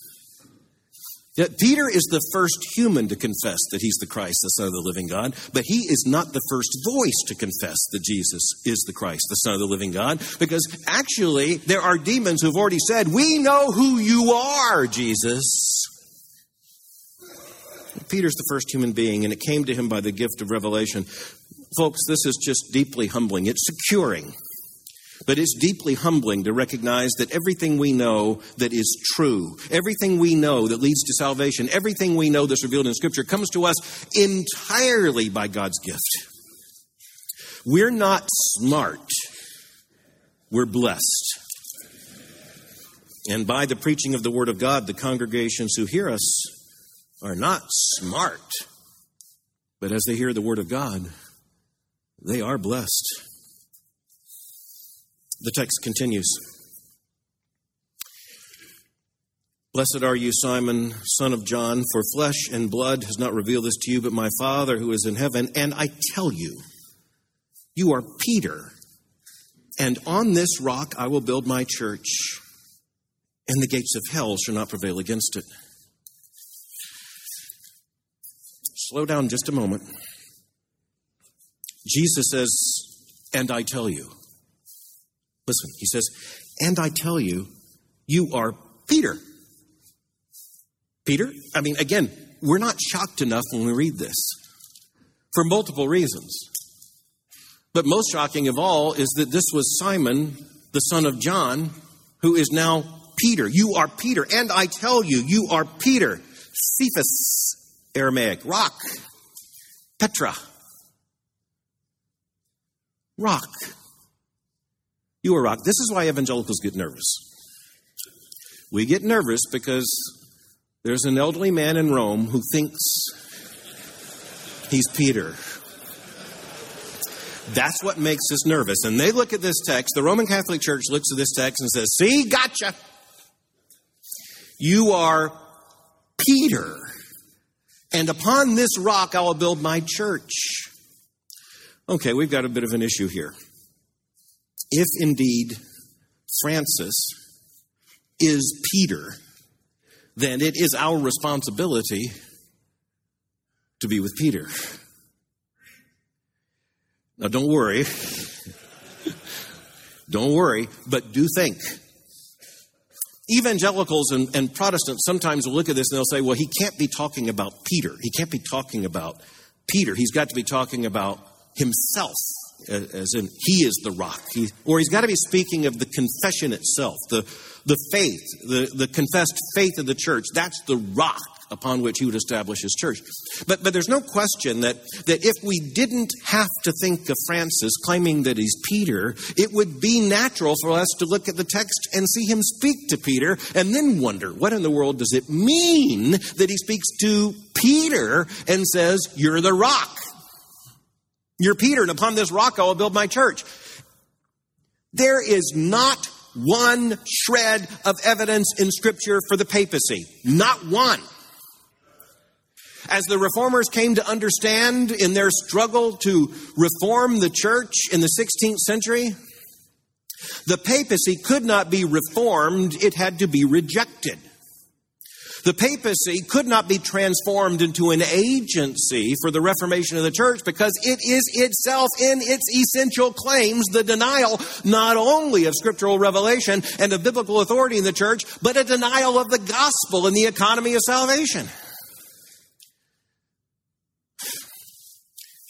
Yet Peter is the first human to confess that he's the Christ, the Son of the living God, but he is not the first voice to confess that Jesus is the Christ, the Son of the living God, because actually there are demons who've already said, We know who you are, Jesus. Peter's the first human being, and it came to him by the gift of revelation. Folks, this is just deeply humbling. It's securing. But it's deeply humbling to recognize that everything we know that is true, everything we know that leads to salvation, everything we know that's revealed in Scripture comes to us entirely by God's gift. We're not smart, we're blessed. And by the preaching of the Word of God, the congregations who hear us are not smart, but as they hear the Word of God, they are blessed. The text continues. Blessed are you, Simon, son of John, for flesh and blood has not revealed this to you, but my Father who is in heaven. And I tell you, you are Peter, and on this rock I will build my church, and the gates of hell shall not prevail against it. Slow down just a moment. Jesus says, And I tell you. Listen, he says, And I tell you, you are Peter. Peter? I mean, again, we're not shocked enough when we read this for multiple reasons. But most shocking of all is that this was Simon, the son of John, who is now Peter. You are Peter. And I tell you, you are Peter. Cephas, Aramaic, rock. Petra, rock. You are rock. This is why evangelicals get nervous. We get nervous because there's an elderly man in Rome who thinks he's Peter. That's what makes us nervous. And they look at this text, the Roman Catholic Church looks at this text and says, See, gotcha. You are Peter. And upon this rock I will build my church. Okay, we've got a bit of an issue here. If indeed Francis is Peter, then it is our responsibility to be with Peter. Now, don't worry. don't worry, but do think. Evangelicals and, and, Protestants sometimes will look at this and they'll say, well, he can't be talking about Peter. He can't be talking about Peter. He's got to be talking about himself, as in he is the rock. He, or he's got to be speaking of the confession itself, the, the faith, the, the confessed faith of the church. That's the rock upon which he would establish his church. But, but there's no question that, that if we didn't have to think of Francis claiming that he's Peter, it would be natural for us to look at the text and see him speak to Peter and then wonder, what in the world does it mean that he speaks to Peter and says, You're the rock? You're Peter, and upon this rock I will build my church. There is not one shred of evidence in Scripture for the papacy. Not one. As the reformers came to understand in their struggle to reform the church in the 16th century, the papacy could not be reformed, it had to be rejected. The papacy could not be transformed into an agency for the reformation of the church because it is itself, in its essential claims, the denial not only of scriptural revelation and of biblical authority in the church, but a denial of the gospel and the economy of salvation.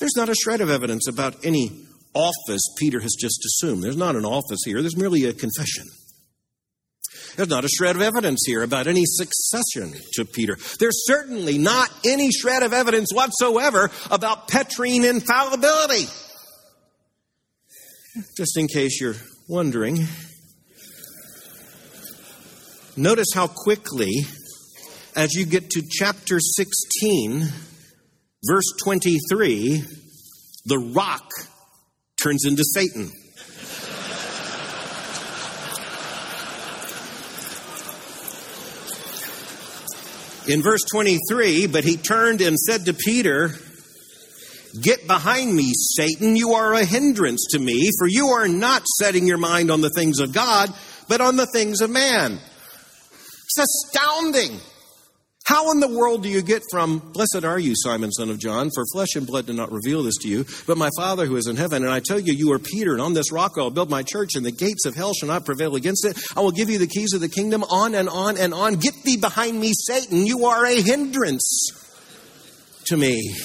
There's not a shred of evidence about any office Peter has just assumed. There's not an office here, there's merely a confession. There's not a shred of evidence here about any succession to Peter. There's certainly not any shred of evidence whatsoever about Petrine infallibility. Just in case you're wondering, notice how quickly, as you get to chapter 16, verse 23, the rock turns into Satan. In verse 23, but he turned and said to Peter, Get behind me, Satan. You are a hindrance to me, for you are not setting your mind on the things of God, but on the things of man. It's astounding. How in the world do you get from, Blessed are you, Simon, son of John, for flesh and blood did not reveal this to you, but my Father who is in heaven. And I tell you, you are Peter, and on this rock I will build my church, and the gates of hell shall not prevail against it. I will give you the keys of the kingdom, on and on and on. Get thee behind me, Satan. You are a hindrance to me.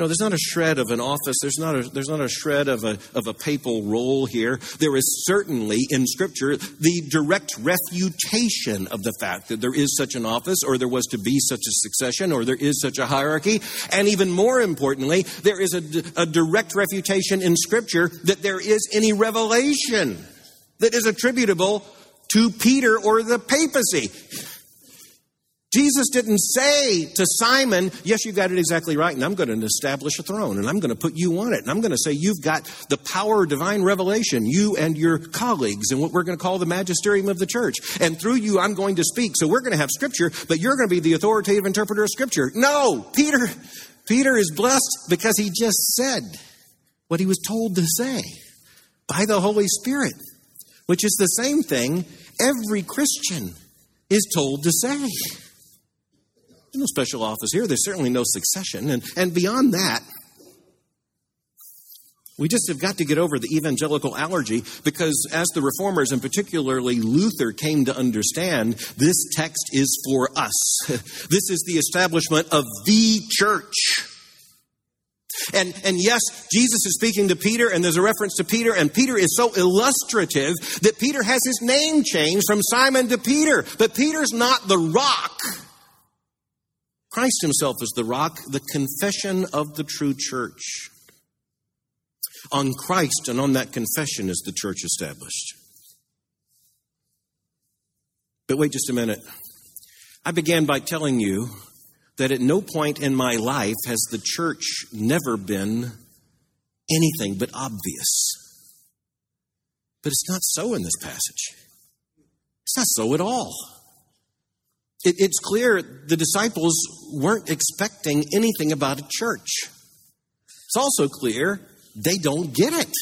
No, there's not a shred of an office. There's not a, there's not a shred of a, of a papal role here. There is certainly in Scripture the direct refutation of the fact that there is such an office, or there was to be such a succession, or there is such a hierarchy. And even more importantly, there is a, a direct refutation in Scripture that there is any revelation that is attributable to Peter or the papacy. Jesus didn't say to Simon, Yes, you got it exactly right, and I'm going to establish a throne, and I'm going to put you on it, and I'm going to say you've got the power of divine revelation, you and your colleagues, and what we're going to call the magisterium of the church. And through you, I'm going to speak. So we're going to have scripture, but you're going to be the authoritative interpreter of scripture. No, Peter, Peter is blessed because he just said what he was told to say by the Holy Spirit, which is the same thing every Christian is told to say. No special office here. There's certainly no succession. And, and beyond that, we just have got to get over the evangelical allergy because, as the reformers and particularly Luther came to understand, this text is for us. this is the establishment of the church. And, and yes, Jesus is speaking to Peter, and there's a reference to Peter, and Peter is so illustrative that Peter has his name changed from Simon to Peter. But Peter's not the rock. Christ himself is the rock, the confession of the true church. On Christ and on that confession is the church established. But wait just a minute. I began by telling you that at no point in my life has the church never been anything but obvious. But it's not so in this passage. It's not so at all. It, it's clear the disciples weren't expecting anything about a church. It's also clear they don't get it.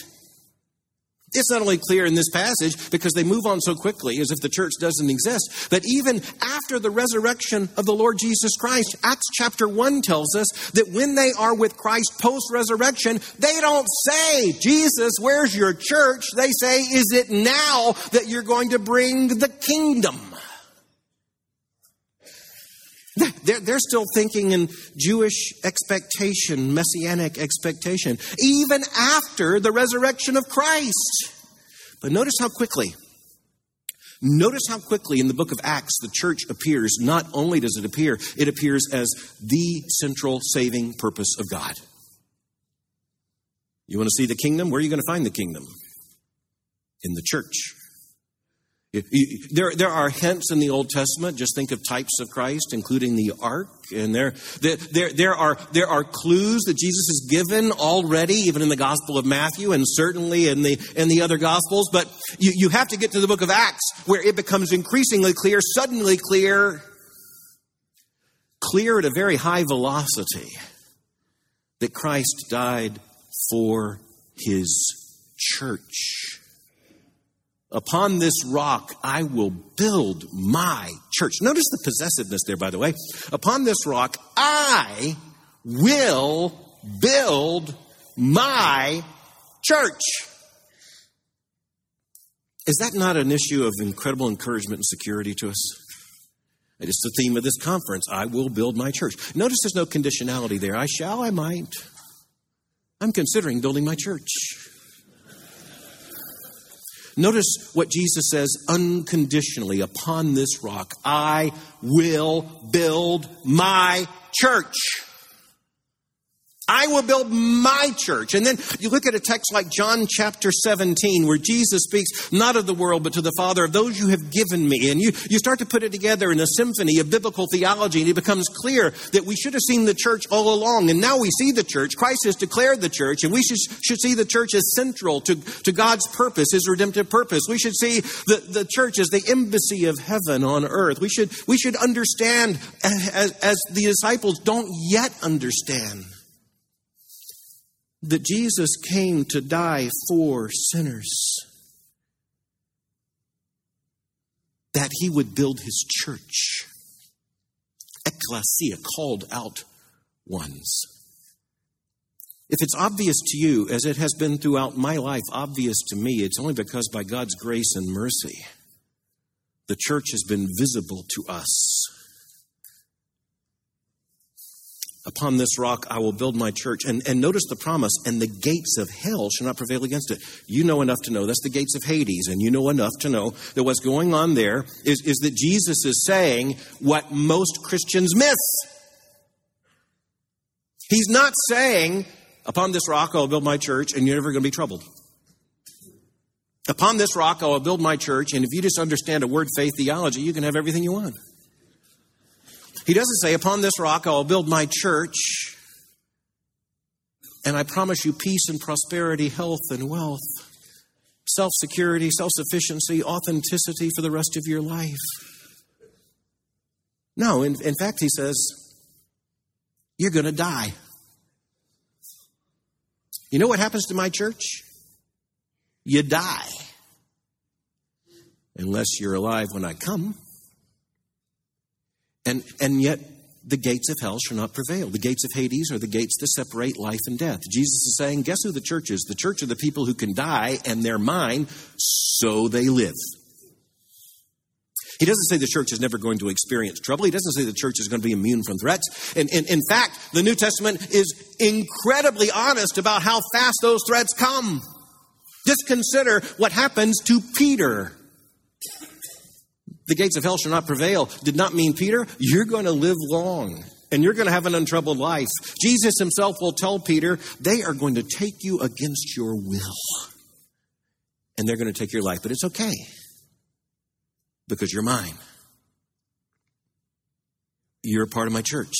It's not only clear in this passage because they move on so quickly as if the church doesn't exist, but even after the resurrection of the Lord Jesus Christ, Acts chapter 1 tells us that when they are with Christ post resurrection, they don't say, Jesus, where's your church? They say, Is it now that you're going to bring the kingdom? They're, they're still thinking in Jewish expectation, messianic expectation, even after the resurrection of Christ. But notice how quickly, notice how quickly in the book of Acts the church appears. Not only does it appear, it appears as the central saving purpose of God. You want to see the kingdom? Where are you going to find the kingdom? In the church. There, there are hints in the Old Testament. Just think of types of Christ, including the ark. And there, there, there, are, there are clues that Jesus has given already, even in the Gospel of Matthew and certainly in the, in the other Gospels. But you, you have to get to the book of Acts where it becomes increasingly clear, suddenly clear, clear at a very high velocity that Christ died for his church. Upon this rock I will build my church. Notice the possessiveness there, by the way. Upon this rock I will build my church. Is that not an issue of incredible encouragement and security to us? It's the theme of this conference. I will build my church. Notice there's no conditionality there. I shall, I might. I'm considering building my church. Notice what Jesus says unconditionally upon this rock, I will build my church. I will build my church. And then you look at a text like John chapter 17, where Jesus speaks not of the world, but to the Father, of those you have given me. And you, you start to put it together in a symphony of biblical theology, and it becomes clear that we should have seen the church all along. And now we see the church. Christ has declared the church, and we should, should see the church as central to, to God's purpose, his redemptive purpose. We should see the, the church as the embassy of heaven on earth. We should, we should understand, as, as the disciples don't yet understand that Jesus came to die for sinners, that he would build his church, ecclesia, called out ones. If it's obvious to you, as it has been throughout my life obvious to me, it's only because by God's grace and mercy, the church has been visible to us Upon this rock I will build my church. And, and notice the promise, and the gates of hell shall not prevail against it. You know enough to know that's the gates of Hades, and you know enough to know that what's going on there is, is that Jesus is saying what most Christians miss. He's not saying, Upon this rock I will build my church, and you're never going to be troubled. Upon this rock I will build my church, and if you just understand a word faith theology, you can have everything you want. He doesn't say, Upon this rock I will build my church, and I promise you peace and prosperity, health and wealth, self security, self sufficiency, authenticity for the rest of your life. No, in, in fact, he says, You're going to die. You know what happens to my church? You die. Unless you're alive when I come. And, and yet, the gates of hell shall not prevail. The gates of Hades are the gates that separate life and death. Jesus is saying, guess who the church is? The church are the people who can die and they're mine, so they live. He doesn't say the church is never going to experience trouble. He doesn't say the church is going to be immune from threats. And, and in fact, the New Testament is incredibly honest about how fast those threats come. Just consider what happens to Peter. The gates of hell shall not prevail did not mean, Peter, you're going to live long and you're going to have an untroubled life. Jesus himself will tell Peter, they are going to take you against your will. And they're going to take your life, but it's okay because you're mine. You're a part of my church.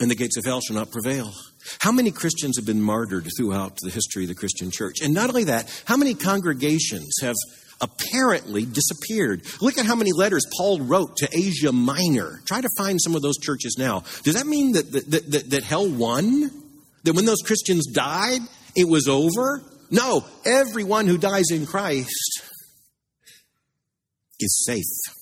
And the gates of hell shall not prevail. How many Christians have been martyred throughout the history of the Christian church? And not only that, how many congregations have apparently disappeared? Look at how many letters Paul wrote to Asia Minor. Try to find some of those churches now. Does that mean that, that, that, that hell won? That when those Christians died, it was over? No, everyone who dies in Christ is safe.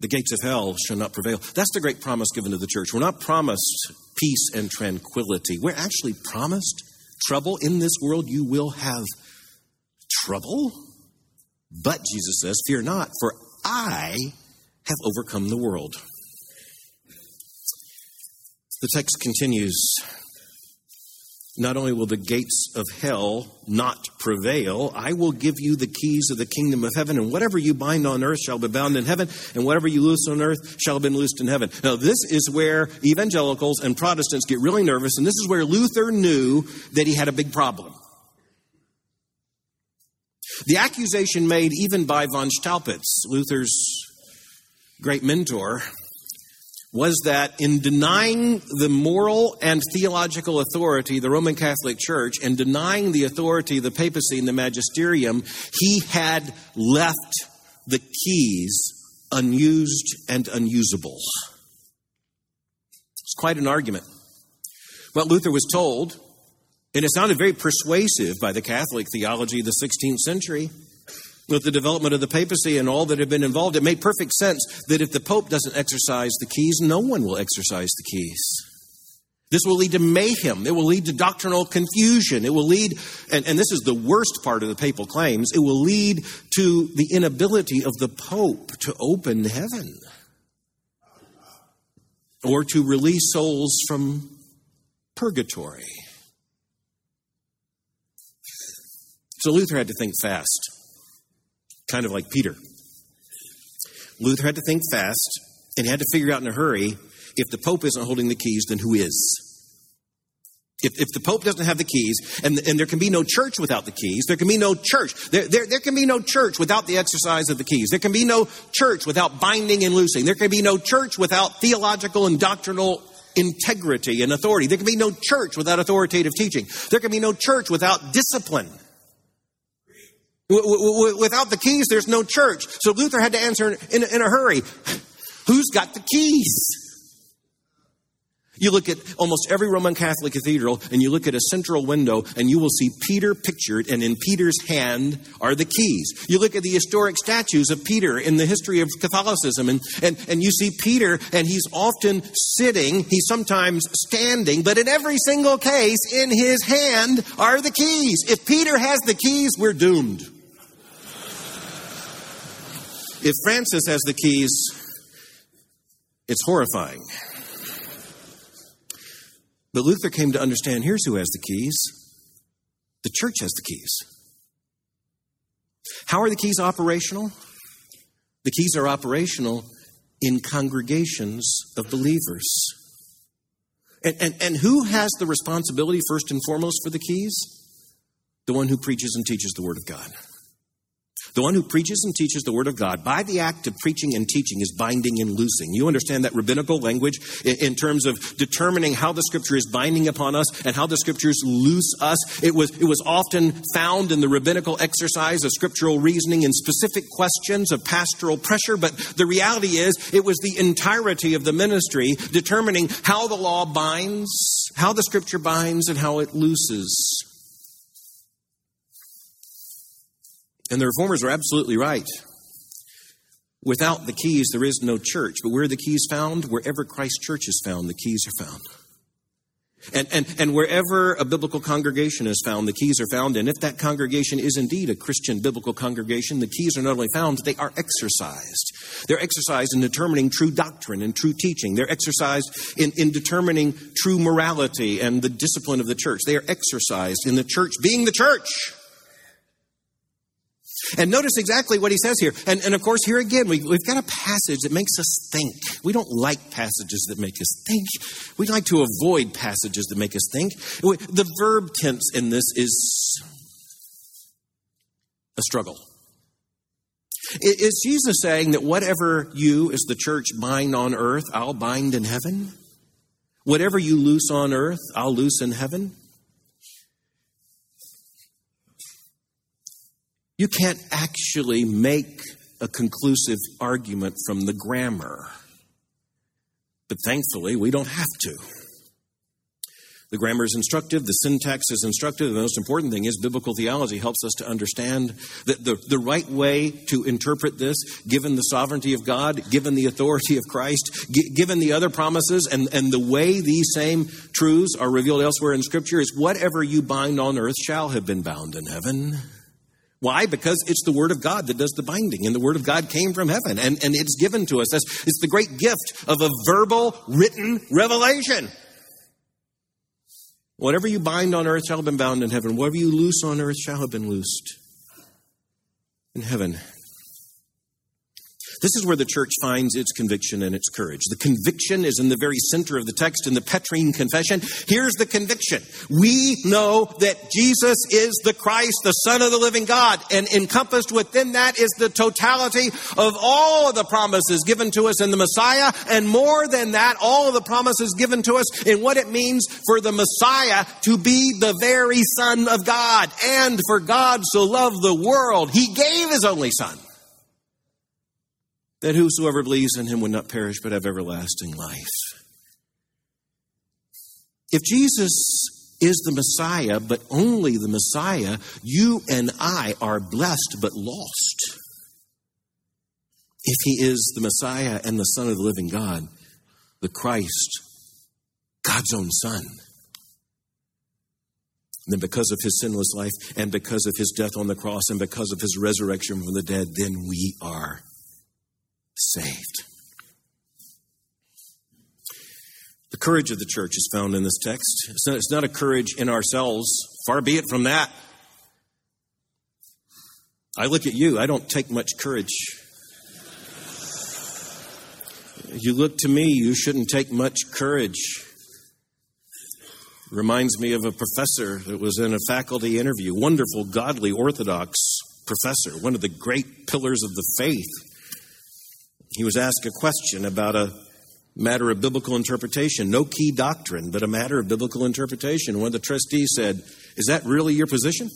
The gates of hell shall not prevail. That's the great promise given to the church. We're not promised peace and tranquility. We're actually promised trouble. In this world, you will have trouble. But, Jesus says, fear not, for I have overcome the world. The text continues not only will the gates of hell not prevail, I will give you the keys of the kingdom of heaven, and whatever you bind on earth shall be bound in heaven, and whatever you loose on earth shall have been loosed in heaven. Now, this is where evangelicals and Protestants get really nervous, and this is where Luther knew that he had a big problem. The accusation made even by von Staupitz, Luther's great mentor, was that in denying the moral and theological authority the Roman Catholic Church and denying the authority of the papacy and the magisterium, he had left the keys unused and unusable. It's quite an argument. What Luther was told, and it sounded very persuasive by the Catholic theology of the 16th century, with the development of the papacy and all that had been involved, it made perfect sense that if the Pope doesn't exercise the keys, no one will exercise the keys. This will lead to mayhem. It will lead to doctrinal confusion. It will lead, and, and this is the worst part of the papal claims, it will lead to the inability of the Pope to open heaven or to release souls from purgatory. So Luther had to think fast kind of like Peter. Luther had to think fast and he had to figure out in a hurry if the Pope isn't holding the keys, then who is? If, if the Pope doesn't have the keys, and, and there can be no church without the keys, there can be no church. There, there, there can be no church without the exercise of the keys. There can be no church without binding and loosing. There can be no church without theological and doctrinal integrity and authority. There can be no church without authoritative teaching. There can be no church without discipline. Without the keys, there's no church. So Luther had to answer in, in a hurry Who's got the keys? You look at almost every Roman Catholic cathedral and you look at a central window and you will see Peter pictured, and in Peter's hand are the keys. You look at the historic statues of Peter in the history of Catholicism, and, and, and you see Peter, and he's often sitting, he's sometimes standing, but in every single case, in his hand are the keys. If Peter has the keys, we're doomed. If Francis has the keys, it's horrifying. But Luther came to understand here's who has the keys the church has the keys. How are the keys operational? The keys are operational in congregations of believers. And, and, and who has the responsibility, first and foremost, for the keys? The one who preaches and teaches the Word of God. The one who preaches and teaches the Word of God by the act of preaching and teaching is binding and loosing. You understand that rabbinical language in terms of determining how the Scripture is binding upon us and how the Scriptures loose us. It was, it was often found in the rabbinical exercise of scriptural reasoning in specific questions of pastoral pressure, but the reality is it was the entirety of the ministry determining how the law binds, how the Scripture binds, and how it looses. And the reformers are absolutely right. Without the keys, there is no church. But where are the keys found? Wherever Christ's church is found, the keys are found. And, and, and wherever a biblical congregation is found, the keys are found. And if that congregation is indeed a Christian biblical congregation, the keys are not only found, they are exercised. They're exercised in determining true doctrine and true teaching. They're exercised in, in determining true morality and the discipline of the church. They are exercised in the church being the church. And notice exactly what he says here. And, and of course, here again, we, we've got a passage that makes us think. We don't like passages that make us think. We like to avoid passages that make us think. The verb tense in this is a struggle. Is Jesus saying that whatever you, as the church, bind on earth, I'll bind in heaven? Whatever you loose on earth, I'll loose in heaven? You can't actually make a conclusive argument from the grammar. But thankfully, we don't have to. The grammar is instructive, the syntax is instructive. The most important thing is biblical theology helps us to understand that the, the right way to interpret this, given the sovereignty of God, given the authority of Christ, given the other promises, and, and the way these same truths are revealed elsewhere in Scripture, is whatever you bind on earth shall have been bound in heaven. Why? Because it's the Word of God that does the binding, and the Word of God came from heaven, and, and it's given to us. That's, it's the great gift of a verbal, written revelation. Whatever you bind on earth shall have been bound in heaven. Whatever you loose on earth shall have been loosed in heaven. This is where the church finds its conviction and its courage. The conviction is in the very center of the text in the Petrine Confession. Here's the conviction. We know that Jesus is the Christ, the Son of the living God, and encompassed within that is the totality of all of the promises given to us in the Messiah, and more than that, all of the promises given to us in what it means for the Messiah to be the very Son of God, and for God so loved the world, He gave His only Son that whosoever believes in him would not perish but have everlasting life. If Jesus is the Messiah, but only the Messiah, you and I are blessed but lost. If he is the Messiah and the Son of the living God, the Christ, God's own Son, then because of his sinless life and because of his death on the cross and because of his resurrection from the dead, then we are saved. The courage of the church is found in this text. It's not, it's not, a courage in ourselves, far be it from that. I look at you, I don't take much courage. You look to me, you shouldn't take much courage. Reminds me of a professor that was in a faculty interview, wonderful, godly, orthodox professor, one of the great pillars of the faith he was asked a question about a matter of biblical interpretation, no key doctrine, but a matter of biblical interpretation. One of the trustees said, Is that really your position?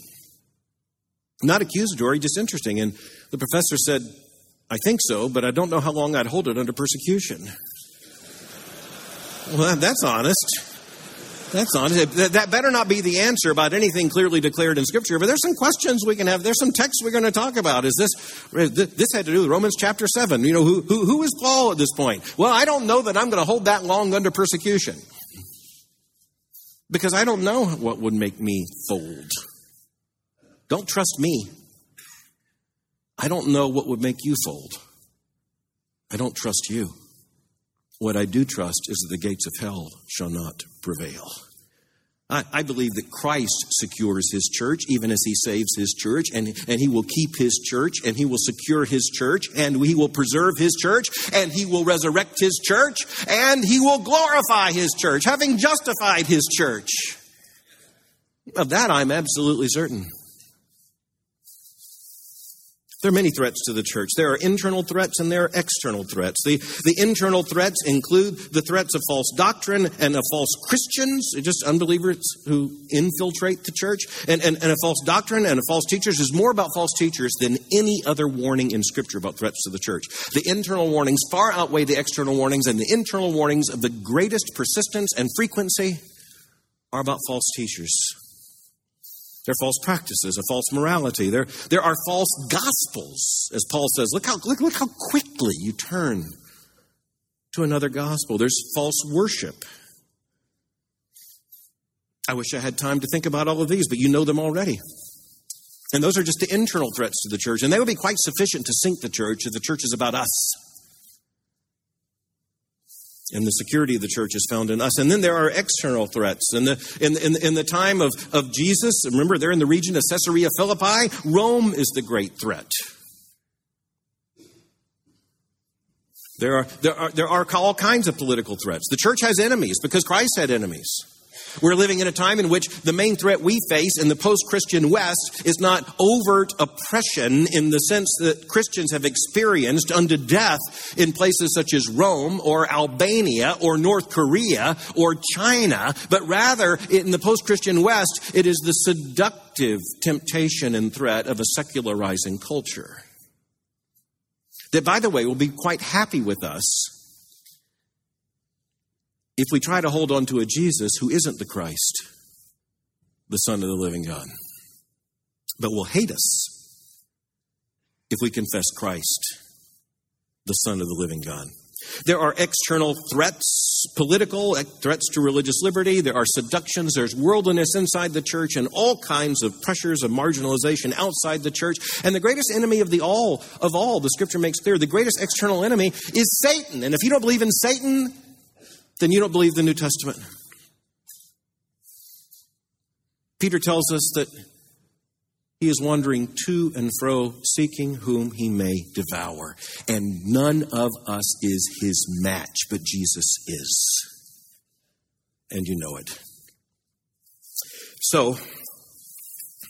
Not accusatory, just interesting. And the professor said, I think so, but I don't know how long I'd hold it under persecution. Well, that's honest. That's not. That better not be the answer about anything clearly declared in Scripture. But there's some questions we can have. There's some texts we're going to talk about. Is this this had to do with Romans chapter seven? You know, who who, who is Paul at this point? Well, I don't know that I'm going to hold that long under persecution because I don't know what would make me fold. Don't trust me. I don't know what would make you fold. I don't trust you. What I do trust is that the gates of hell shall not prevail. I, I, believe that Christ secures his church, even as he saves his church, and, and he will keep his church, and he will secure his church, and he will preserve his church, and he will resurrect his church, and he will glorify his church, having justified his church. Of that I'm absolutely certain. There are many threats to the church. There are internal threats and there are external threats. The, the internal threats include the threats of false doctrine and of false Christians, just unbelievers who infiltrate the church. And, and, and a false doctrine and a false teachers is more about false teachers than any other warning in Scripture about threats to the church. The internal warnings far outweigh the external warnings, and the internal warnings of the greatest persistence and frequency are about false teachers. There are false practices, a false morality. There, there are false gospels, as Paul says. Look how, look, look how quickly you turn to another gospel. There's false worship. I wish I had time to think about all of these, but you know them already. And those are just the internal threats to the church. And they would be quite sufficient to sink the church if the church is about us. And the security of the church is found in us. And then there are external threats. In the, in, in, in the time of, of Jesus, remember they're in the region of Caesarea Philippi, Rome is the great threat. There are, there, are, there are all kinds of political threats. The church has enemies because Christ had enemies. We're living in a time in which the main threat we face in the post Christian West is not overt oppression in the sense that Christians have experienced unto death in places such as Rome or Albania or North Korea or China, but rather in the post Christian West, it is the seductive temptation and threat of a secularizing culture. That, by the way, will be quite happy with us if we try to hold on to a Jesus who isn't the Christ, the Son of the living God, but will hate us if we confess Christ, the Son of the living God. There are external threats, political threats to religious liberty. There are seductions. There's worldliness inside the church and all kinds of pressures of marginalization outside the church. And the greatest enemy of the all, of all, the scripture makes clear, the greatest external enemy is Satan. And if you don't believe in Satan, then you don't believe the New Testament. Peter tells us that he is wandering to and fro, seeking whom he may devour. And none of us is his match, but Jesus is. And you know it. So,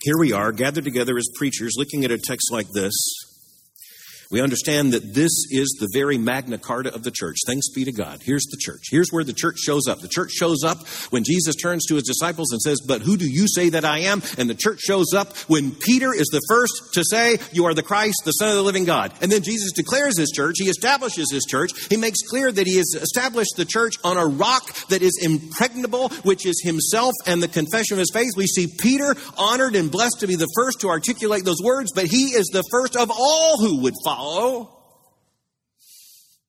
here we are, gathered together as preachers, looking at a text like this we understand that this is the very Magna Carta of the church. Thanks be to God. Here's the church. Here's where the church shows up. The church shows up when Jesus turns to his disciples and says, But who do you say that I am? And the church shows up when Peter is the first to say, You are the Christ, the Son of the living God. And then Jesus declares his church. He establishes his church. He makes clear that he has established the church on a rock that is impregnable, which is himself and the confession of his faith. We see Peter honored and blessed to be the first to articulate those words, but he is the first of all who would follow follow.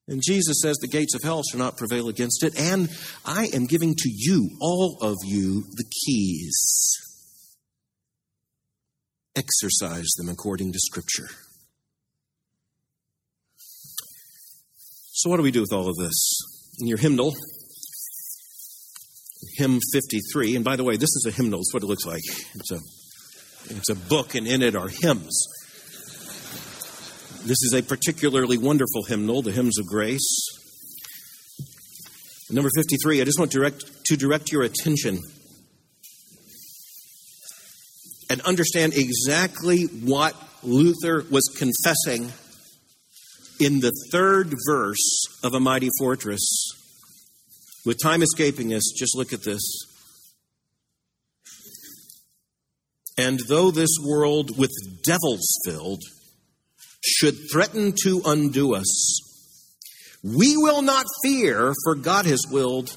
And Jesus says the gates of hell shall not prevail against it. And I am giving to you, all of you, the keys. Exercise them according to Scripture. So, what do we do with all of this? In your hymnal, hymn 53, and by the way, this is a hymnal, it's what it looks like. It's a, it's a book, and in it are hymns. This is a particularly wonderful hymnal, the Hymns of Grace. Number 53, I just want to direct, to direct your attention and understand exactly what Luther was confessing in the third verse of A Mighty Fortress. With time escaping us, just look at this. And though this world with devils filled should threaten to undo us, we will not fear, for God has willed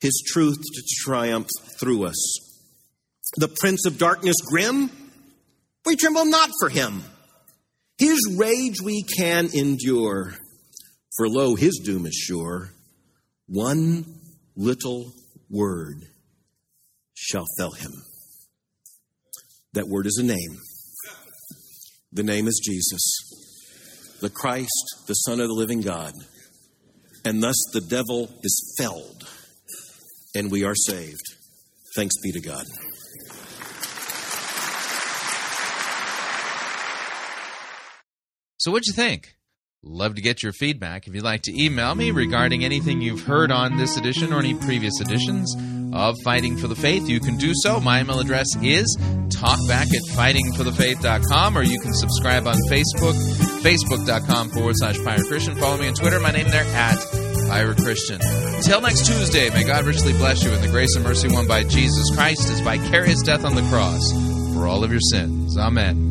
his truth to triumph through us. The prince of darkness grim, we tremble not for him. His rage we can endure, for lo, his doom is sure. One little word shall fell him. That word is a name. The name is Jesus, the Christ, the Son of the living God. And thus the devil is felled, and we are saved. Thanks be to God. So, what'd you think? Love to get your feedback. If you'd like to email me regarding anything you've heard on this edition or any previous editions, of Fighting for the Faith, you can do so. My email address is talkback at fightingforthefaith.com, or you can subscribe on Facebook, facebook.com forward slash Pirate Christian. Follow me on Twitter. My name there at Pirate Christian. Until next Tuesday, may God richly bless you in the grace and mercy won by Jesus Christ, his vicarious death on the cross for all of your sins. Amen.